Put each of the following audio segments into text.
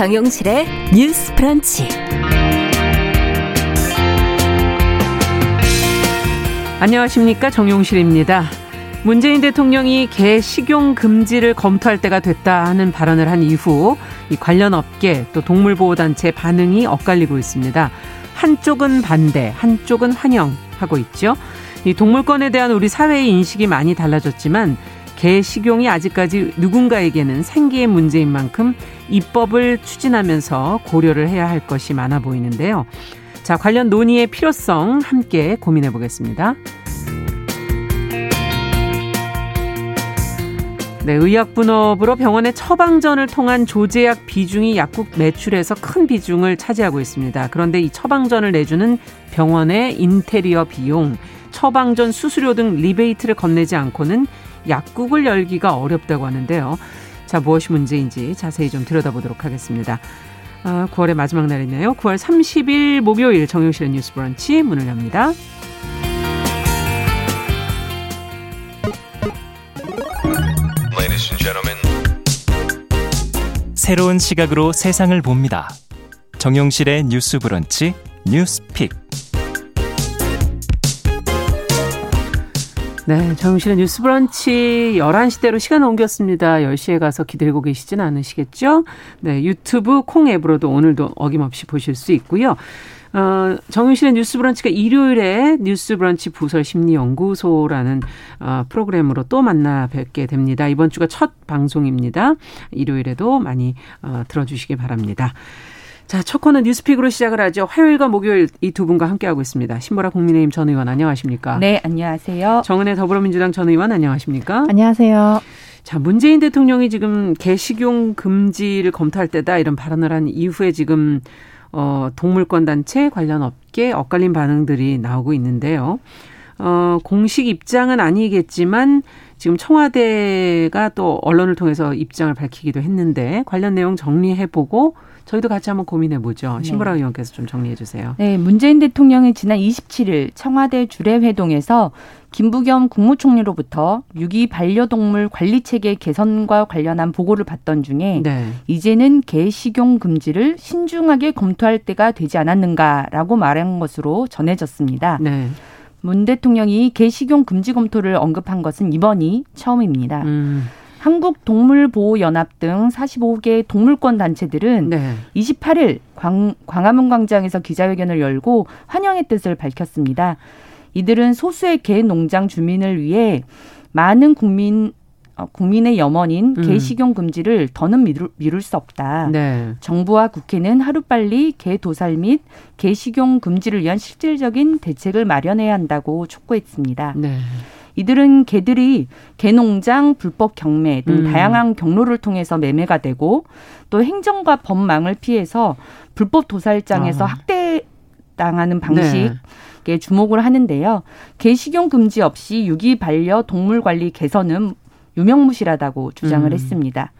정용실의 뉴스 프런치. 안녕하십니까. 정용실입니다. 문재인 대통령이 개 식용 금지를 검토할 때가 됐다 하는 발언을 한 이후 이 관련 업계 또 동물보호단체 반응이 엇갈리고 있습니다. 한쪽은 반대, 한쪽은 환영하고 있죠. 이 동물권에 대한 우리 사회의 인식이 많이 달라졌지만 개 식용이 아직까지 누군가에게는 생계의 문제인 만큼 입법을 추진하면서 고려를 해야 할 것이 많아 보이는데요. 자, 관련 논의의 필요성 함께 고민해 보겠습니다. 네, 의약분업으로 병원의 처방전을 통한 조제약 비중이 약국 매출에서 큰 비중을 차지하고 있습니다. 그런데 이 처방전을 내주는 병원의 인테리어 비용, 처방전 수수료 등 리베이트를 건네지 않고는 약국을 열기가 어렵다고 하는데요. 자, 무엇이 문제인지 자세히 좀 들여다보도록 하겠습니다. 아, 9월의 마지막 날이네요. 9월 30일 목요일 정용실의 뉴스 브런치 문을 엽니다. 새로운 시각으로 세상을 봅니다. 정용실의 뉴스 브런치 뉴스 픽. 네, 정용실의 뉴스 브런치 11시대로 시간 옮겼습니다. 10시에 가서 기다리고 계시진 않으시겠죠? 네, 유튜브 콩 앱으로도 오늘도 어김없이 보실 수 있고요. 어, 정용실의 뉴스 브런치가 일요일에 뉴스 브런치 부설 심리 연구소라는 어, 프로그램으로 또 만나 뵙게 됩니다. 이번 주가 첫 방송입니다. 일요일에도 많이 어, 들어주시기 바랍니다. 자, 첫 코너 뉴스픽으로 시작을 하죠. 화요일과 목요일 이 두 분과 함께하고 있습니다. 신보라 국민의힘 전 의원 안녕하십니까? 네, 안녕하세요. 정은혜 더불어민주당 전 의원 안녕하십니까? 안녕하세요. 자, 문재인 대통령이 지금 개식용 금지를 검토할 때다 이런 발언을 한 이후에 지금 어, 동물권 단체 관련 업계 엇갈린 반응들이 나오고 있는데요. 어, 공식 입장은 아니겠지만 지금 청와대가 또 언론을 통해서 입장을 밝히기도 했는데 관련 내용 정리해보고 저희도 같이 한번 고민해 보죠. 네. 신보라 의원께서 좀 정리해 주세요. 네, 문재인 대통령이 지난 27일 청와대 주례회동에서 김부겸 국무총리로부터 유기 반려동물 관리 체계 개선과 관련한 보고를 받던 중에 네. 이제는 개 식용 금지를 신중하게 검토할 때가 되지 않았는가라고 말한 것으로 전해졌습니다. 네. 문 대통령이 개 식용 금지 검토를 언급한 것은 이번이 처음입니다. 음. 한국동물보호연합 등 45개 동물권 단체들은 네. 28일 광, 광화문 광장에서 기자회견을 열고 환영의 뜻을 밝혔습니다. 이들은 소수의 개 농장 주민을 위해 많은 국민 어, 국민의 염원인 음. 개 식용 금지를 더는 미룰, 미룰 수 없다. 네. 정부와 국회는 하루빨리 개 도살 및 개 식용 금지를 위한 실질적인 대책을 마련해야 한다고 촉구했습니다. 네. 이들은 개들이 개농장 불법 경매 등 음. 다양한 경로를 통해서 매매가 되고 또 행정과 법망을 피해서 불법 도살장에서 아. 학대 당하는 방식 에 네. 주목을 하는데요. 개 식용 금지 없이 유기 반려 동물 관리 개선은 유명무실하다고 주장을 음. 했습니다.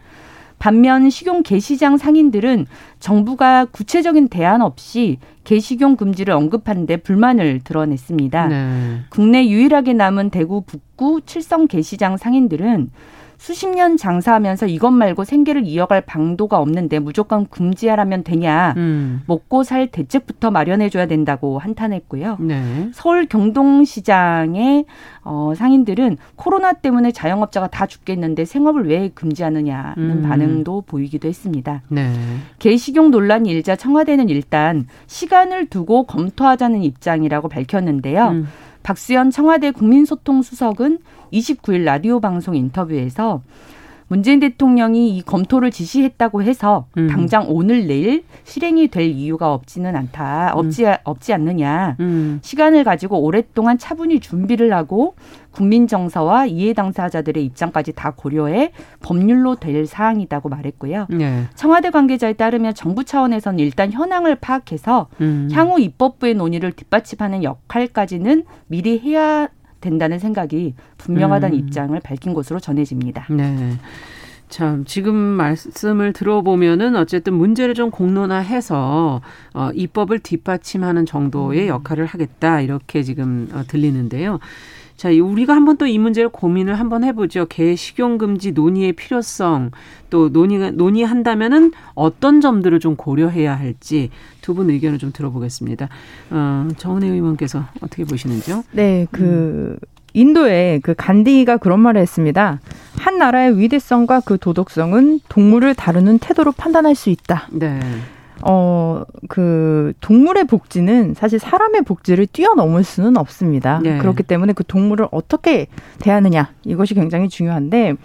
반면 식용 개시장 상인들은 정부가 구체적인 대안 없이 개식용 금지를 언급하는 데 불만을 드러냈습니다. 네. 국내 유일하게 남은 대구 북구 칠성 개시장 상인들은 수십 년 장사하면서 이것 말고 생계를 이어갈 방도가 없는데 무조건 금지하라면 되냐. 음. 먹고 살 대책부터 마련해줘야 된다고 한탄했고요. 네. 서울 경동시장의 어, 상인들은 코로나 때문에 자영업자가 다 죽겠는데 생업을 왜 금지하느냐는 음. 반응도 보이기도 했습니다. 네. 개식용 논란이 일자 청와대는 일단 시간을 두고 검토하자는 입장이라고 밝혔는데요. 음. 박수현 청와대 국민소통수석은 29일 라디오 방송 인터뷰에서 문재인 대통령이 이 검토를 지시했다고 해서 음. 당장 오늘 내일 실행이 될 이유가 없지는 않다. 없지 음. 없지 않느냐. 음. 시간을 가지고 오랫동안 차분히 준비를 하고 국민 정서와 이해 당사자들의 입장까지 다 고려해 법률로 될 사항이라고 말했고요. 네. 청와대 관계자에 따르면 정부 차원에서는 일단 현황을 파악해서 음. 향후 입법부의 논의를 뒷받침하는 역할까지는 미리 해야 된다는 생각이 분명하다는 음. 입장을 밝힌 것으로 전해집니다. 네. 참 지금 말씀을 들어보면은 어쨌든 문제를 좀 공론화해서 어 입법을 뒷받침하는 정도의 음. 역할을 하겠다 이렇게 지금 어, 들리는데요. 자, 우리가 한번 또 이 문제를 고민을 한번 해보죠. 개 식용 금지 논의의 필요성 또 논의 논의한다면은 어떤 점들을 좀 고려해야 할지 두 분 의견을 좀 들어보겠습니다. 어, 정은혜 의원께서 어떻게 보시는지요? 네, 그 음. 인도의 그 간디가 그런 말을 했습니다. 한 나라의 위대성과 그 도덕성은 동물을 다루는 태도로 판단할 수 있다. 네. 어, 그 동물의 복지는 사실 사람의 복지를 뛰어넘을 수는 없습니다. 네. 그렇기 때문에 그 동물을 어떻게 대하느냐 이것이 굉장히 중요한데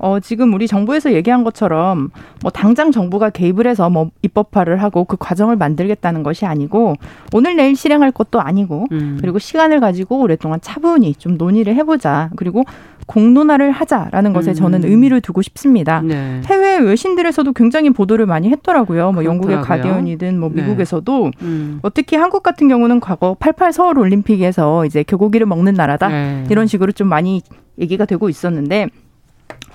어, 지금 우리 정부에서 얘기한 것처럼 뭐 당장 정부가 개입을 해서 뭐 입법화를 하고 그 과정을 만들겠다는 것이 아니고 오늘 내일 실행할 것도 아니고 음. 그리고 시간을 가지고 오랫동안 차분히 좀 논의를 해보자. 그리고 공론화를 하자라는 것에 음. 저는 의미를 두고 싶습니다. 네. 해외 외신들에서도 굉장히 보도를 많이 했더라고요. 뭐 영국의 가디언이든 뭐 네. 미국에서도 네. 음. 어떻게 한국 같은 경우는 과거 88 서울 올림픽에서 이제 개고기를 먹는 나라다 네. 이런 식으로 좀 많이 얘기가 되고 있었는데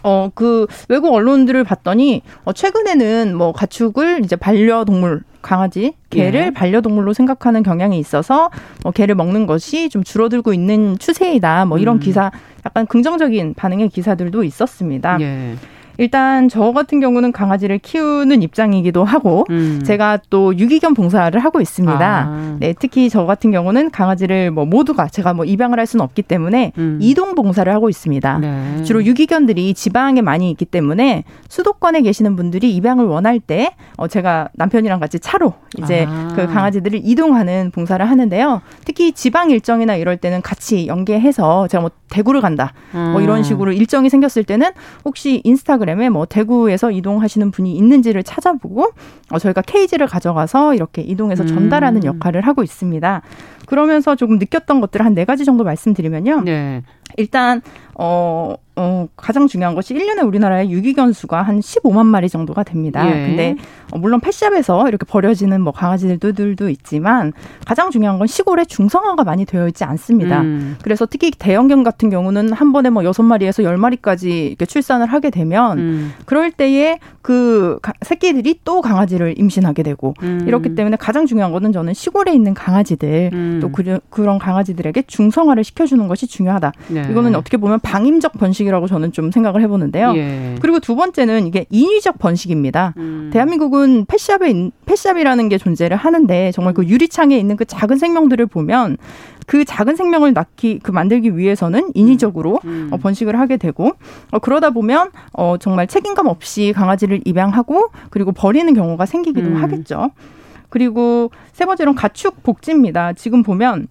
어, 그 외국 언론들을 봤더니 어, 최근에는 뭐 가축을 이제 반려동물 강아지, 개를 예. 반려동물로 생각하는 경향이 있어서 뭐 개를 먹는 것이 좀 줄어들고 있는 추세이다. 뭐 이런 음. 기사 약간 긍정적인 반응의 기사들도 있었습니다. 예. 일단 저 같은 경우는 강아지를 키우는 입장이기도 하고 음. 제가 또 유기견 봉사를 하고 있습니다. 아. 네, 특히 저 같은 경우는 강아지를 뭐 모두가 제가 뭐 입양을 할 수는 없기 때문에 음. 이동 봉사를 하고 있습니다. 네. 주로 유기견들이 지방에 많이 있기 때문에 수도권에 계시는 분들이 입양을 원할 때 어, 제가 남편이랑 같이 차로 이제 아. 그 강아지들을 이동하는 봉사를 하는데요. 특히 지방 일정이나 이럴 때는 같이 연계해서 제가 뭐 대구를 간다 음. 뭐 이런 음. 식으로 일정이 생겼을 때는 혹시 인스타그램 프로그램에 뭐 대구에서 이동하시는 분이 있는지를 찾아보고 어, 저희가 케이지를 가져가서 이렇게 이동해서 전달하는 음. 역할을 하고 있습니다. 그러면서 조금 느꼈던 것들을 한 네 가지 정도 말씀드리면요. 네. 일단 어, 어, 가장 중요한 것이 1년에 우리나라의 유기견 수가 한 15만 마리 정도가 됩니다. 예. 근데 어, 물론 펫샵에서 이렇게 버려지는 뭐 강아지들도 있지만 가장 중요한 건 시골에 중성화가 많이 되어 있지 않습니다. 음. 그래서 특히 대형견 같은 경우는 한 번에 뭐 6마리에서 10마리까지 이렇게 출산을 하게 되면 음. 그럴 때에 그 새끼들이 또 강아지를 임신하게 되고 음. 이렇기 때문에 가장 중요한 거는 저는 시골에 있는 강아지들 음. 또 그, 그런 강아지들에게 중성화를 시켜주는 것이 중요하다. 네. 이거는 어떻게 보면 방임적 번식이라고 저는 좀 생각을 해보는데요. 예. 그리고 두 번째는 이게 인위적 번식입니다. 음. 대한민국은 펫샵에 펫샵이라는 게 존재를 하는데 정말 그 유리창에 있는 그 작은 생명들을 보면 그 작은 생명을 낳기 그 만들기 위해서는 인위적으로 음. 음. 어, 번식을 하게 되고 어, 그러다 보면 어, 정말 책임감 없이 강아지를 입양하고 그리고 버리는 경우가 생기기도 음. 하겠죠. 그리고 세 번째로는 가축 복지입니다. 지금 보면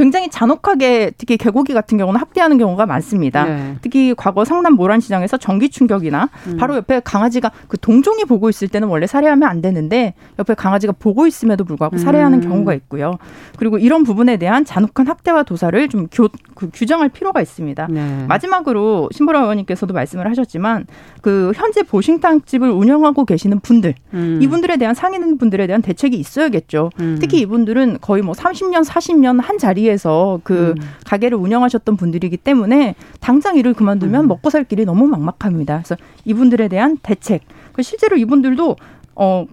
굉장히 잔혹하게 특히 개고기 같은 경우는 학대하는 경우가 많습니다. 네. 특히 과거 성남 모란시장에서 전기 충격이나 음. 바로 옆에 강아지가 그 동종이 보고 있을 때는 원래 살해하면 안 되는데 옆에 강아지가 보고 있음에도 불구하고 살해하는 음. 경우가 있고요. 그리고 이런 부분에 대한 잔혹한 학대와 도사를 좀 교, 그 규정할 필요가 있습니다. 네. 마지막으로 신보라 의원님께서도 말씀을 하셨지만 그 현재 보신탕집을 운영하고 계시는 분들 음. 이분들에 대한 상인 분들에 대한 대책이 있어야겠죠. 음. 특히 이분들은 거의 뭐 30년, 40년 한 자리 자리에서 그 음. 가게를 운영하셨던 분들이기 때문에 당장 일을 그만두면 음. 먹고 살 길이 너무 막막합니다. 그래서 이분들에 대한 대책. 그 실제로 이분들도 어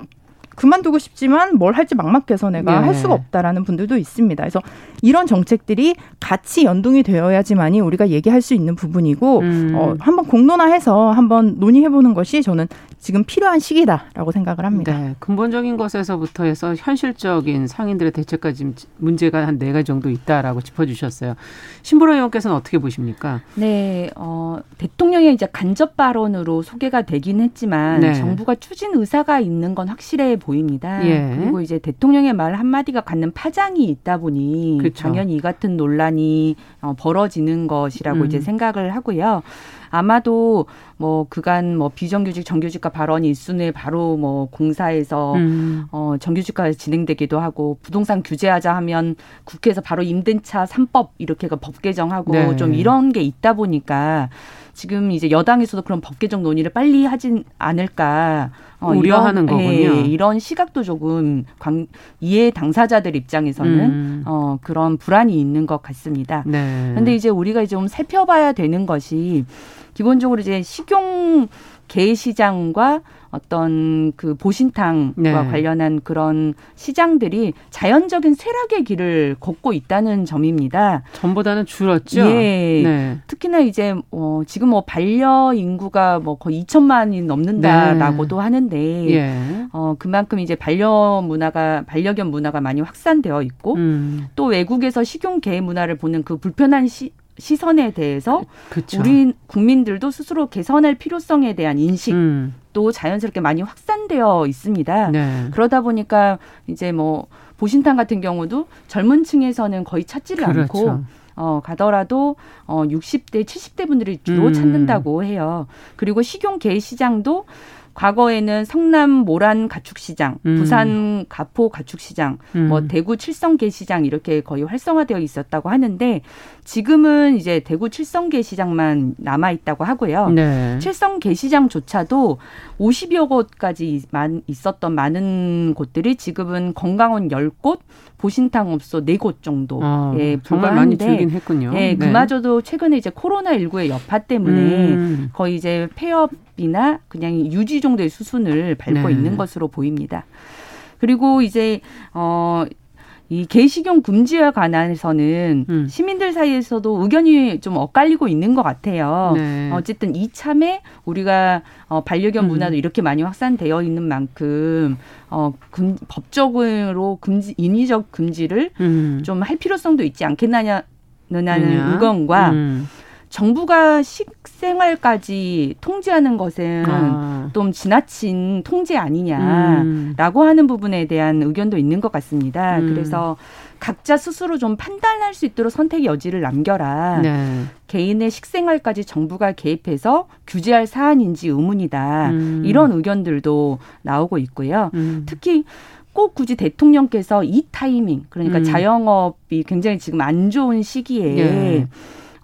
그만두고 싶지만 뭘 할지 막막해서 내가 네. 할 수가 없다라는 분들도 있습니다. 그래서 이런 정책들이 같이 연동이 되어야지만이 우리가 얘기할 수 있는 부분이고 음. 어, 한번 공론화해서 한번 논의해보는 것이 저는 지금 필요한 시기다라고 생각을 합니다. 네, 근본적인 것에서부터 해서 현실적인 상인들의 대책까지 문제가 한 네 가지 정도 있다라고 짚어주셨어요. 신보라 의원께서는 어떻게 보십니까? 네, 어, 대통령의 이제 간접 발언으로 소개가 되긴 했지만 네. 정부가 추진 의사가 있는 건 확실해 보입니다. 예. 그리고 이제 대통령의 말 한마디가 갖는 파장이 있다 보니 그렇죠. 당연히 이 같은 논란이 어, 벌어지는 것이라고 음. 이제 생각을 하고요. 아마도 뭐 그간 뭐 비정규직 정규직화 발언이 있순에 바로 뭐 공사에서 음. 어 정규직화 진행되기도 하고 부동산 규제하자 하면 국회에서 바로 임대차 3법 이렇게가 법 개정하고 네. 좀 이런 게 있다 보니까 지금 이제 여당에서도 그런 법 개정 논의를 빨리 하진 않을까 어, 우려하는 이런, 거군요. 예, 이런 시각도 조금 광, 이해 당사자들 입장에서는 음. 어, 그런 불안이 있는 것 같습니다. 네. 근데 이제 우리가 좀 살펴봐야 되는 것이 기본적으로 이제 식용 개 시장과 어떤 그 보신탕과 네. 관련한 그런 시장들이 자연적인 쇠락의 길을 걷고 있다는 점입니다. 전보다는 줄었죠. 예. 네. 특히나 이제 어 지금 뭐 반려 인구가 뭐 거의 2천만이 넘는다라고도 네. 하는데 예. 어 그만큼 이제 반려 문화가 반려견 문화가 많이 확산되어 있고 음. 또 외국에서 식용 개 문화를 보는 그 불편한 시 시선에 대해서 그쵸. 우리 국민들도 스스로 개선할 필요성에 대한 인식 음. 또 자연스럽게 많이 확산되어 있습니다. 네. 그러다 보니까 이제 뭐 보신탕 같은 경우도 젊은 층에서는 거의 찾지를 그렇죠. 않고 어, 가더라도 어, 60대, 70대 분들이 주로 음. 찾는다고 해요. 그리고 식용 개 시장도 과거에는 성남 모란 가축시장, 음. 부산 가포 가축시장, 음. 뭐 대구 칠성계 시장 이렇게 거의 활성화되어 있었다고 하는데 지금은 이제 대구 칠성계 시장만 남아 있다고 하고요. 네. 칠성계 시장조차도 50여 곳까지 있었던 많은 곳들이 지금은 건강원 10곳, 보신탕 업소 4곳 정도에 아, 정말 많이 줄긴 했군요. 예, 네. 그마저도 최근에 이제 코로나 19의 여파 때문에 음. 거의 이제 폐업이나 그냥 유지 정도의 수순을 밟고 네. 있는 것으로 보입니다. 그리고 이제 어 이 개식용 금지와 관해서는 음. 시민들 사이에서도 의견이 좀 엇갈리고 있는 것 같아요. 네. 어쨌든 이참에 우리가 어, 반려견 음. 문화도 이렇게 많이 확산되어 있는 만큼 어, 금, 법적으로 금지 인위적 금지를 음. 좀할 필요성도 있지 않겠느냐는 의견과 음. 정부가 식생활까지 통제하는 것은 아. 좀 지나친 통제 아니냐라고 음. 하는 부분에 대한 의견도 있는 것 같습니다. 음. 그래서 각자 스스로 좀 판단할 수 있도록 선택의 여지를 남겨라. 네. 개인의 식생활까지 정부가 개입해서 규제할 사안인지 의문이다. 음. 이런 의견들도 나오고 있고요. 음. 특히 꼭 굳이 대통령께서 이 타이밍 그러니까 음. 자영업이 굉장히 지금 안 좋은 시기에 네.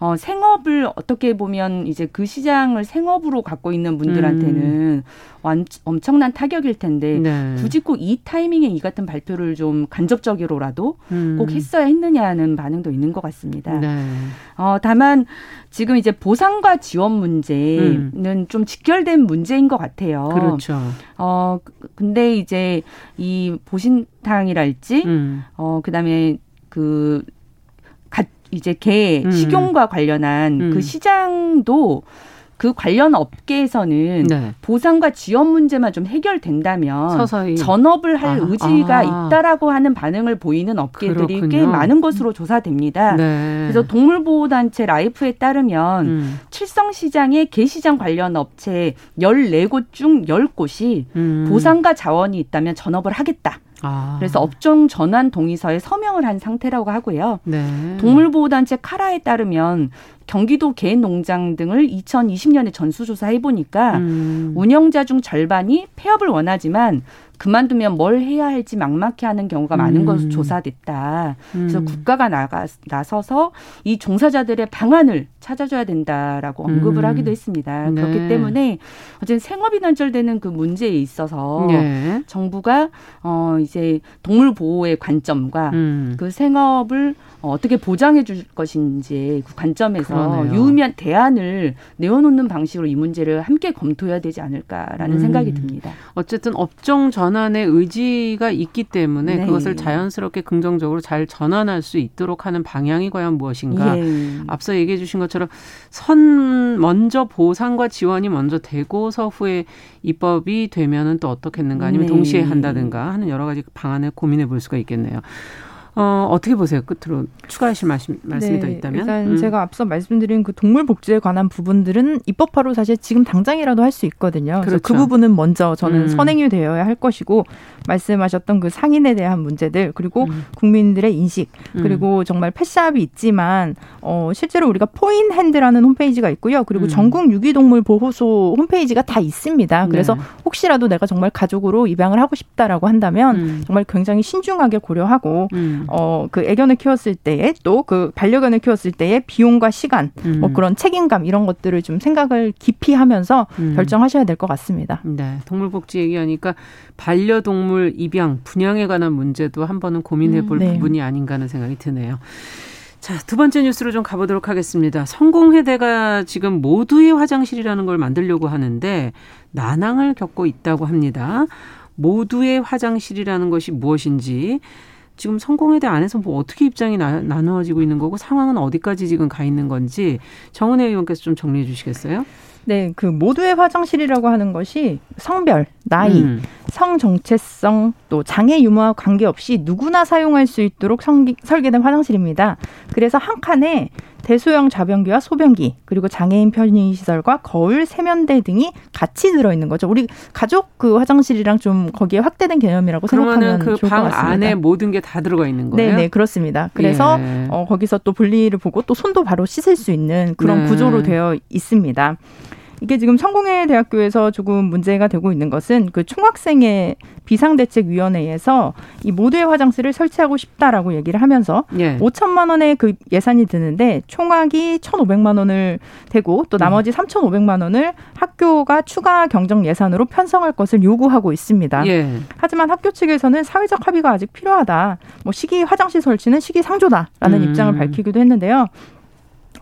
어, 생업을 어떻게 보면 이제 그 시장을 생업으로 갖고 있는 분들한테는 음. 완, 엄청난 타격일 텐데 네. 굳이 꼭 이 타이밍에 이 같은 발표를 좀 간접적으로라도 음. 꼭 했어야 했느냐는 반응도 있는 것 같습니다. 네. 어, 다만 지금 이제 보상과 지원 문제는 음. 좀 직결된 문제인 것 같아요. 그렇죠. 어, 근데 이제 이 보신탕이랄지, 음. 어, 그 다음에 그 이제 개 음. 식용과 관련한 그 음. 그 시장도 그 관련 업계에서는 네. 보상과 지원 문제만 좀 해결된다면 서서히. 전업을 할 아, 의지가 아. 있다라고 하는 반응을 보이는 업계들이 그렇군요. 꽤 많은 것으로 조사됩니다. 네. 그래서 동물보호단체 라이프에 따르면 음. 칠성시장의 개시장 관련 업체 14곳 중 10곳이 음. 보상과 자원이 있다면 전업을 하겠다. 아. 그래서 업종 전환 동의서에 서명을 한 상태라고 하고요. 네. 동물보호단체 카라에 따르면 경기도 개농장 등을 2020년에 전수조사해 보니까 음. 운영자 중 절반이 폐업을 원하지만 그만두면 뭘 해야 할지 막막해 하는 경우가 많은 음. 것으로 조사됐다. 그래서 음. 국가가 나가 나서서 이 종사자들의 방안을 찾아줘야 된다라고 언급을 음. 하기도 했습니다. 네. 그렇기 때문에 어쨌든 생업이 단절되는 그 문제에 있어서 네. 정부가 어 이제 동물 보호의 관점과 음. 그 생업을 어떻게 보장해 줄 것인지 그 관점에서 그러네요. 유의미한 대안을 내어놓는 방식으로 이 문제를 함께 검토해야 되지 않을까라는 음. 생각이 듭니다. 어쨌든 업종 전환의 의지가 있기 때문에 네. 그것을 자연스럽게 긍정적으로 잘 전환할 수 있도록 하는 방향이 과연 무엇인가. 예. 앞서 얘기해 주신 것처럼 선 먼저 보상과 지원이 먼저 되고 서 후에 입법이 되면은 또 어떻겠는가 아니면 네. 동시에 한다든가 하는 여러 가지 방안을 고민해 볼 수가 있겠네요. 어, 어떻게 보세요? 끝으로 추가하실 말씀, 말씀이 네, 더 있다면? 일단 음. 제가 앞서 말씀드린 그 동물 복지에 관한 부분들은 입법화로 사실 지금 당장이라도 할 수 있거든요. 그래서 그 그렇죠. 그 부분은 먼저 저는 음. 선행이 되어야 할 것이고 말씀하셨던 그 상인에 대한 문제들 그리고 음. 국민들의 인식 음. 그리고 정말 패샵이 있지만 어, 실제로 우리가 포인 핸드라는 홈페이지가 있고요. 그리고 음. 전국 유기동물 보호소 홈페이지가 다 있습니다. 그래서 네. 혹시라도 내가 정말 가족으로 입양을 하고 싶다라고 한다면 음. 정말 굉장히 신중하게 고려하고 어, 그 애견을 키웠을 때에 또 그 반려견을 키웠을 때의 비용과 시간, 음. 뭐 그런 책임감 이런 것들을 좀 생각을 깊이 하면서 음. 결정하셔야 될 것 같습니다. 네. 동물복지 얘기하니까 반려동물 입양, 분양에 관한 문제도 한 번은 고민해 볼 음, 네. 부분이 아닌가 하는 생각이 드네요. 자, 두 번째 뉴스로 좀 가보도록 하겠습니다. 성공회대가 지금 모두의 화장실이라는 걸 만들려고 하는데 난항을 겪고 있다고 합니다. 모두의 화장실이라는 것이 무엇인지 지금 성공회대 안에서 뭐 어떻게 입장이 나, 나누어지고 있는 거고 상황은 어디까지 지금 가 있는 건지 정은혜 의원께서 좀 정리해 주시겠어요? 네, 그 모두의 화장실이라고 하는 것이 성별, 나이, 음. 성 정체성, 또 장애 유무와 관계없이 누구나 사용할 수 있도록 성, 설계된 화장실입니다. 그래서 한 칸에 대소형 좌변기와 소변기 그리고 장애인 편의 시설과 거울 세면대 등이 같이 들어 있는 거죠. 우리 가족 그 화장실이랑 좀 거기에 확대된 개념이라고 생각하면 그 좋을 것 같습니다. 방 안에 모든 게 다 들어가 있는 거예요. 네, 네, 그렇습니다. 그래서 예. 어, 거기서 또 분리를 보고 또 손도 바로 씻을 수 있는 그런 네. 구조로 되어 있습니다. 이게 지금 성공회 대학교에서 조금 문제가 되고 있는 것은 그 총학생회 비상대책위원회에서 이 모두의 화장실을 설치하고 싶다라고 얘기를 하면서 예. 5천만 원의 그 예산이 드는데 총학이 1,500만 원을 대고 또 나머지 음. 3,500만 원을 학교가 추가 경정 예산으로 편성할 것을 요구하고 있습니다. 예. 하지만 학교 측에서는 사회적 합의가 아직 필요하다. 뭐 시기 화장실 설치는 시기 상조다라는 음. 입장을 밝히기도 했는데요.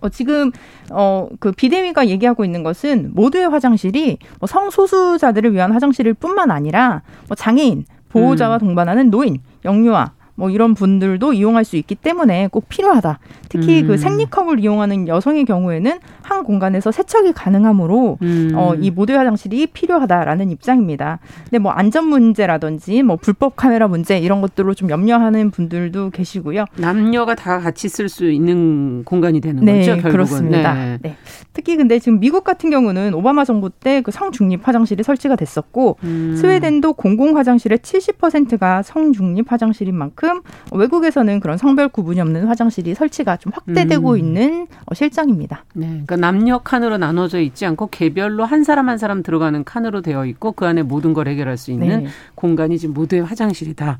어, 지금 어, 그 비대위가 얘기하고 있는 것은 모두의 화장실이 뭐 성소수자들을 위한 화장실일 뿐만 아니라 뭐 장애인, 보호자와 음. 동반하는 노인, 영유아, 뭐 이런 분들도 이용할 수 있기 때문에 꼭 필요하다. 특히 그 음. 그 생리컵을 이용하는 여성의 경우에는 한 공간에서 세척이 가능하므로 음. 어, 이 모듈 화장실이 필요하다라는 입장입니다. 근데 뭐 안전 문제라든지 뭐 불법 카메라 문제 이런 것들로 좀 염려하는 분들도 계시고요. 남녀가 다 같이 쓸 수 있는 공간이 되는 네, 거죠, 결국은. 그렇습니다. 네. 네. 특히 근데 지금 미국 같은 경우는 오바마 정부 때 그 성중립 화장실이 설치가 됐었고 음. 스웨덴도 공공 화장실의 70%가 성중립 화장실인 만큼 외국에서는 그런 성별 구분이 없는 화장실이 설치가 좀 확대되고 음. 있는 어, 실정입니다. 네, 그러니까 남녀 칸으로 나눠져 있지 않고 개별로 한 사람 한 사람 들어가는 칸으로 되어 있고 그 안에 모든 걸 해결할 수 있는 네. 공간이 지금 모두의 화장실이다.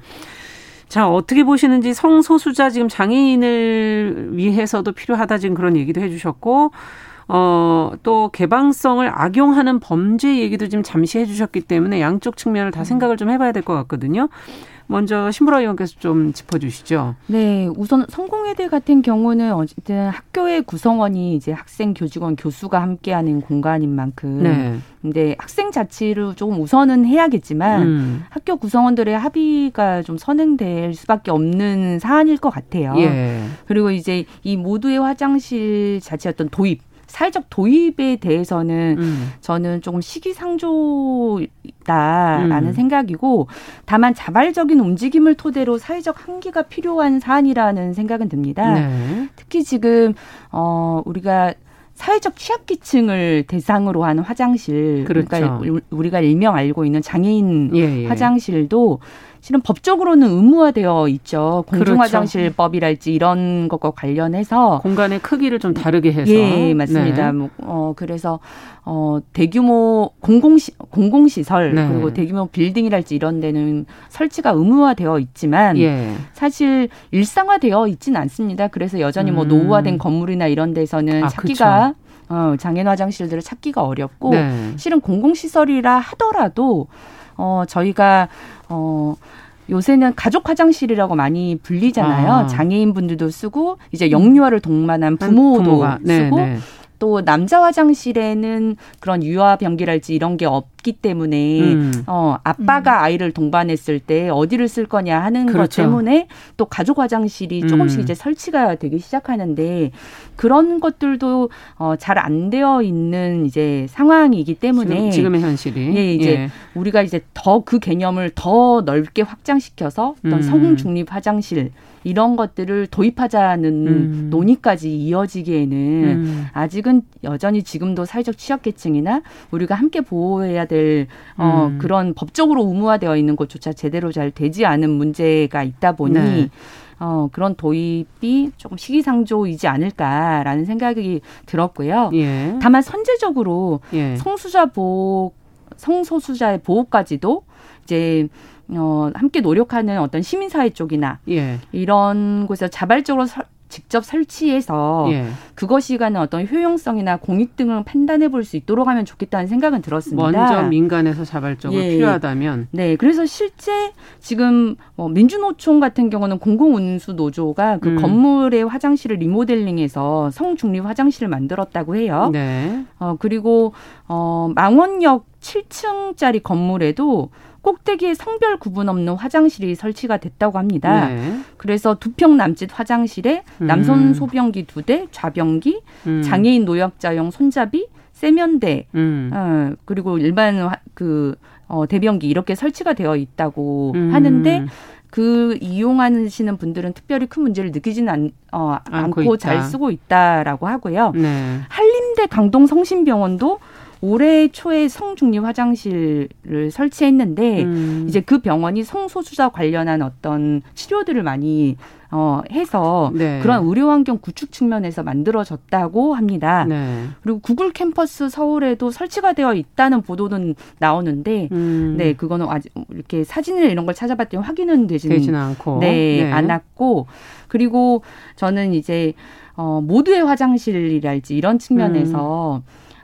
자, 어떻게 보시는지 성소수자 지금 장애인을 위해서도 필요하다 지금 그런 얘기도 해 주셨고, 어, 또 개방성을 악용하는 범죄 얘기도 지금 잠시 해 주셨기 때문에 양쪽 측면을 다 생각을 좀 해봐야 될 것 같거든요. 먼저 신보라 의원께서 좀 짚어주시죠. 네, 우선 성공회대 같은 경우는 어쨌든 학교의 구성원이 이제 학생, 교직원, 교수가 함께하는 공간인 만큼, 네. 근데 학생 자치를 조금 우선은 해야겠지만 음. 학교 구성원들의 합의가 좀 선행될 수밖에 없는 사안일 것 같아요. 예. 그리고 이제 이 모두의 화장실 자체 어떤 도입 사회적 도입에 대해서는 음. 저는 조금 시기상조다라는 음. 생각이고 다만 자발적인 움직임을 토대로 사회적 한계가 필요한 사안이라는 생각은 듭니다. 네. 특히 지금 어 우리가 사회적 취약계층을 대상으로 한 화장실, 그렇죠. 그러니까 우리가 일명 알고 있는 장애인 예, 예. 화장실도 실은 법적으로는 의무화되어 있죠. 공중화장실법이랄지 그렇죠. 이런 것과 관련해서 공간의 크기를 좀 다르게 해서 예 맞습니다. 네. 뭐, 어 그래서 어 대규모 공공시 공공시설 네. 그리고 대규모 빌딩이랄지 이런 데는 설치가 의무화되어 있지만 예. 사실 일상화되어 있지는 않습니다. 그래서 여전히 뭐 음. 노후화된 건물이나 이런 데서는 아, 찾기가 그쵸. 어, 장애인 화장실들을 찾기가 어렵고 네. 실은 공공시설이라 하더라도 어 저희가 어 요새는 가족 화장실이라고 많이 불리잖아요. 아. 장애인 분들도 쓰고 이제 영유아를 동반한 부모도 부모가. 네, 쓰고 네, 네. 또 남자 화장실에는 그런 유아 변기랄지 이런 게 없기 때문에 음. 어 아빠가 음. 아이를 동반했을 때 어디를 쓸 거냐 하는 그렇죠. 것 때문에 또 가족 화장실이 조금씩 음. 이제 설치가 되기 시작하는데 그런 것들도 어 잘 안 되어 있는 이제 상황이기 때문에 지금, 의 현실이 예 이제 예. 우리가 이제 더 그 개념을 더 넓게 확장시켜서 어떤 음. 성 중립 화장실 이런 것들을 도입하자는 음. 논의까지 이어지기에는 음. 아직은 여전히 지금도 사회적 취약계층이나 우리가 함께 보호해야 될 어, 음. 그런 법적으로 의무화되어 있는 것조차 제대로 잘 되지 않은 문제가 있다 보니 네. 어, 그런 도입이 조금 시기상조이지 않을까라는 생각이 들었고요. 예. 다만 선제적으로 예. 성수자 보호, 성소수자의 보호까지도 이제 어, 함께 노력하는 어떤 시민사회 쪽이나 예. 이런 곳에서 자발적으로 서, 직접 설치해서 예. 그것이 가는 어떤 효용성이나 공익 등을 판단해 볼 수 있도록 하면 좋겠다는 생각은 들었습니다. 먼저 민간에서 자발적으로 예. 필요하다면. 네, 그래서 실제 지금 뭐 민주노총 같은 경우는 공공운수 노조가 그 음. 건물의 화장실을 리모델링해서 성중립 화장실을 만들었다고 해요. 네. 어 그리고 어 망원역 7층짜리 건물에도 꼭대기에 성별 구분 없는 화장실이 설치가 됐다고 합니다. 네. 그래서 두 평 남짓 화장실에 음. 남성 소변기 두 대, 좌변기, 음. 장애인 노약자용 손잡이, 세면대, 음. 어, 그리고 일반 화, 그 어, 대변기 이렇게 설치가 되어 있다고 음. 하는데 그 이용하시는 분들은 특별히 큰 문제를 느끼지는 않, 어, 않고, 잘 쓰고 있다라고 하고요. 네. 한림대 강동 성심병원도 올해 초에 성중립 화장실을 설치했는데 음. 이제 그 병원이 성소수자 관련한 어떤 치료들을 많이 어, 해서 네. 그런 의료 환경 구축 측면에서 만들어졌다고 합니다. 네. 그리고 구글 캠퍼스 서울에도 설치가 되어 있다는 보도는 나오는데, 음. 네, 그거는 아직 이렇게 사진을 이런 걸 찾아봤더니 확인은 되지는, 되지는 않고, 네, 네, 않았고, 그리고 저는 이제 어, 모두의 화장실이랄지 이런 측면에서 음.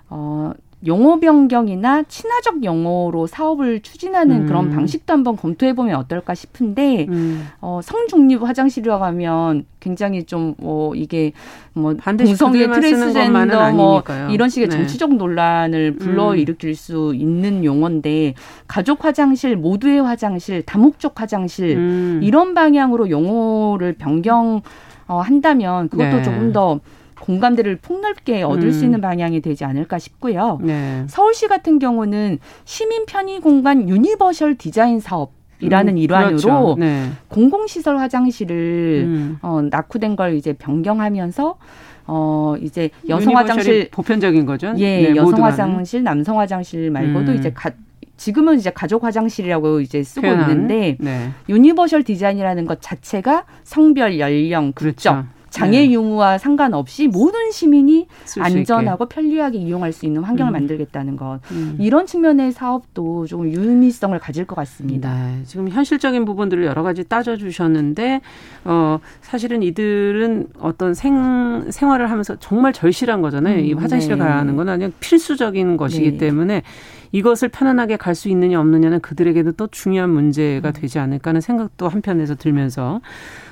어, 용어 변경이나 친화적 용어로 사업을 추진하는 음. 그런 방식도 한번 검토해 보면 어떨까 싶은데 음. 어, 성중립 화장실이라고 하면 굉장히 좀 뭐 이게 뭐 공성의 트랜스젠더 뭐 이런 식의 네. 정치적 논란을 불러 음. 일으킬 수 있는 용어인데 가족 화장실, 모두의 화장실, 다목적 화장실 음. 이런 방향으로 용어를 변경 어, 한다면 그것도 네. 조금 더 공감대를 폭넓게 얻을 음. 수 있는 방향이 되지 않을까 싶고요. 네. 서울시 같은 경우는 시민 편의 공간 유니버셜 디자인 사업 이라는 음, 일환으로 그렇죠. 네. 공공시설 화장실을 음. 어, 낙후된 걸 이제 변경하면서 어 이제 여성 화장실 보편적인 거죠. 예, 네, 여성 화장실, 남성 화장실 말고도 음. 이제 가, 지금은 이제 가족 화장실이라고 이제 쓰고 표현한, 있는데 네. 유니버셜 디자인이라는 것 자체가 성별, 연령, 국적 그렇죠. 장애 네. 유무와 상관없이 모든 시민이 안전하고 편리하게 이용할 수 있는 환경을 음. 만들겠다는 것 음. 이런 측면의 사업도 조금 유의미성을 가질 것 같습니다. 네. 지금 현실적인 부분들을 여러 가지 따져 주셨는데 어 사실은 이들은 어떤 생 생활을 하면서 정말 절실한 거잖아요. 음, 이 화장실에 네. 가야 하는 건 그냥 필수적인 것이기 네. 때문에 이것을 편안하게 갈 수 있느냐 없느냐는 그들에게도 또 중요한 문제가 음. 되지 않을까 하는 생각도 한편에서 들면서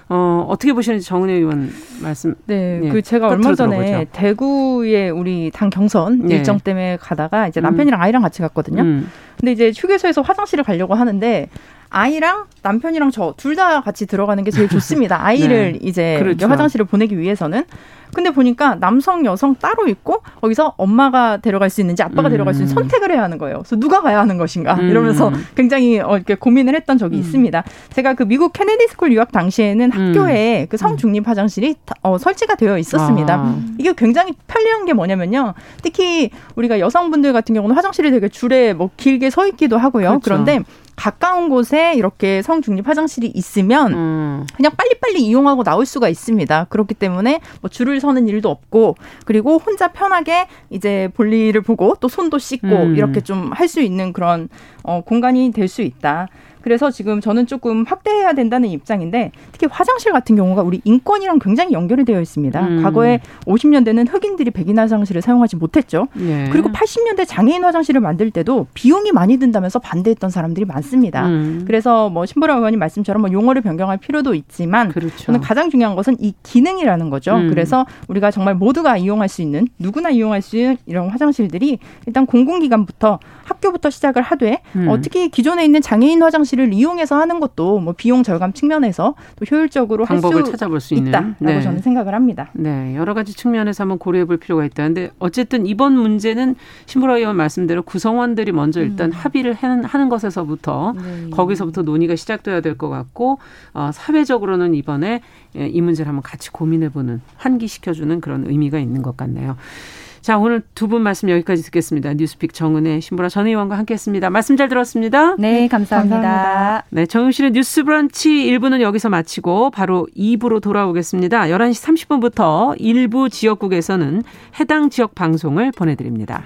어, 어떻게 보시는지 정은혜 의원 말씀. 네, 네. 그 제가 얼마 전에 들어보죠. 대구에 우리 당 경선 네. 일정 때문에 가다가 이제 남편이랑 음. 아이랑 같이 갔거든요. 음. 근데 이제 휴게소에서 화장실을 가려고 하는데 아이랑 남편이랑 저 둘 다 같이 들어가는 게 제일 좋습니다. 아이를 네. 이제 그렇죠. 화장실을 보내기 위해서는. 근데 보니까 남성, 여성 따로 있고 거기서 엄마가 데려갈 수 있는지 아빠가 음. 데려갈 수 있는지 선택을 해야 하는 거예요. 그래서 누가 가야 하는 것인가 음. 이러면서 굉장히 어, 이렇게 고민을 했던 적이 음. 있습니다. 제가 그 미국 케네디 스쿨 유학 당시에는 음. 학교에 그 성중립 화장실이 어, 설치가 되어 있었습니다. 아. 이게 굉장히 편리한 게 뭐냐면요. 특히 우리가 여성분들 같은 경우는 화장실이 되게 줄에 뭐 길게 서 있기도 하고요. 그렇죠. 그런데 가까운 곳에 이렇게 성중립 화장실이 있으면 음. 그냥 빨리빨리 이용하고 나올 수가 있습니다. 그렇기 때문에 뭐 줄을 서는 일도 없고 그리고 혼자 편하게 이제 볼일을 보고 또 손도 씻고 음. 이렇게 좀 할 수 있는 그런 어, 공간이 될 수 있다. 그래서 지금 저는 조금 확대해야 된다는 입장인데 특히 화장실 같은 경우가 우리 인권이랑 굉장히 연결이 되어 있습니다. 음. 과거에 50년대는 흑인들이 백인 화장실을 사용하지 못했죠. 예. 그리고 80년대 장애인 화장실을 만들 때도 비용이 많이 든다면서 반대했던 사람들이 많습니다. 음. 그래서 뭐 신보라 의원님 말씀처럼 뭐 용어를 변경할 필요도 있지만 그렇죠. 저는 가장 중요한 것은 이 기능이라는 거죠. 음. 그래서 우리가 정말 모두가 이용할 수 있는 누구나 이용할 수 있는 이런 화장실들이 일단 공공기관부터 학교부터 시작을 하되 음. 어, 특히 기존에 있는 장애인 화장실 을 이용해서 하는 것도 뭐 비용 절감 측면에서 또 효율적으로 방법을 찾아볼 수 있다라고 네. 저는 생각을 합니다. 네, 여러 가지 측면에서 한번 고려해 볼 필요가 있다. 근데 어쨌든 이번 문제는 신보라 의원 말씀대로 구성원들이 먼저 일단 음. 합의를 하는 것에서부터 네. 거기서부터 논의가 시작돼야 될 것 같고 어, 사회적으로는 이번에 예, 이 문제를 한번 같이 고민해 보는 환기시켜 주는 그런 의미가 있는 것 같네요. 자, 오늘 두 분 말씀 여기까지 듣겠습니다. 뉴스픽 정은혜 신보라 전 의원과 함께했습니다. 말씀 잘 들었습니다. 네, 감사합니다. 감사합니다. 네, 정용실의 뉴스 브런치 1부는 여기서 마치고 바로 2부로 돌아오겠습니다. 11시 30분부터 일부 지역국에서는 해당 지역 방송을 보내드립니다.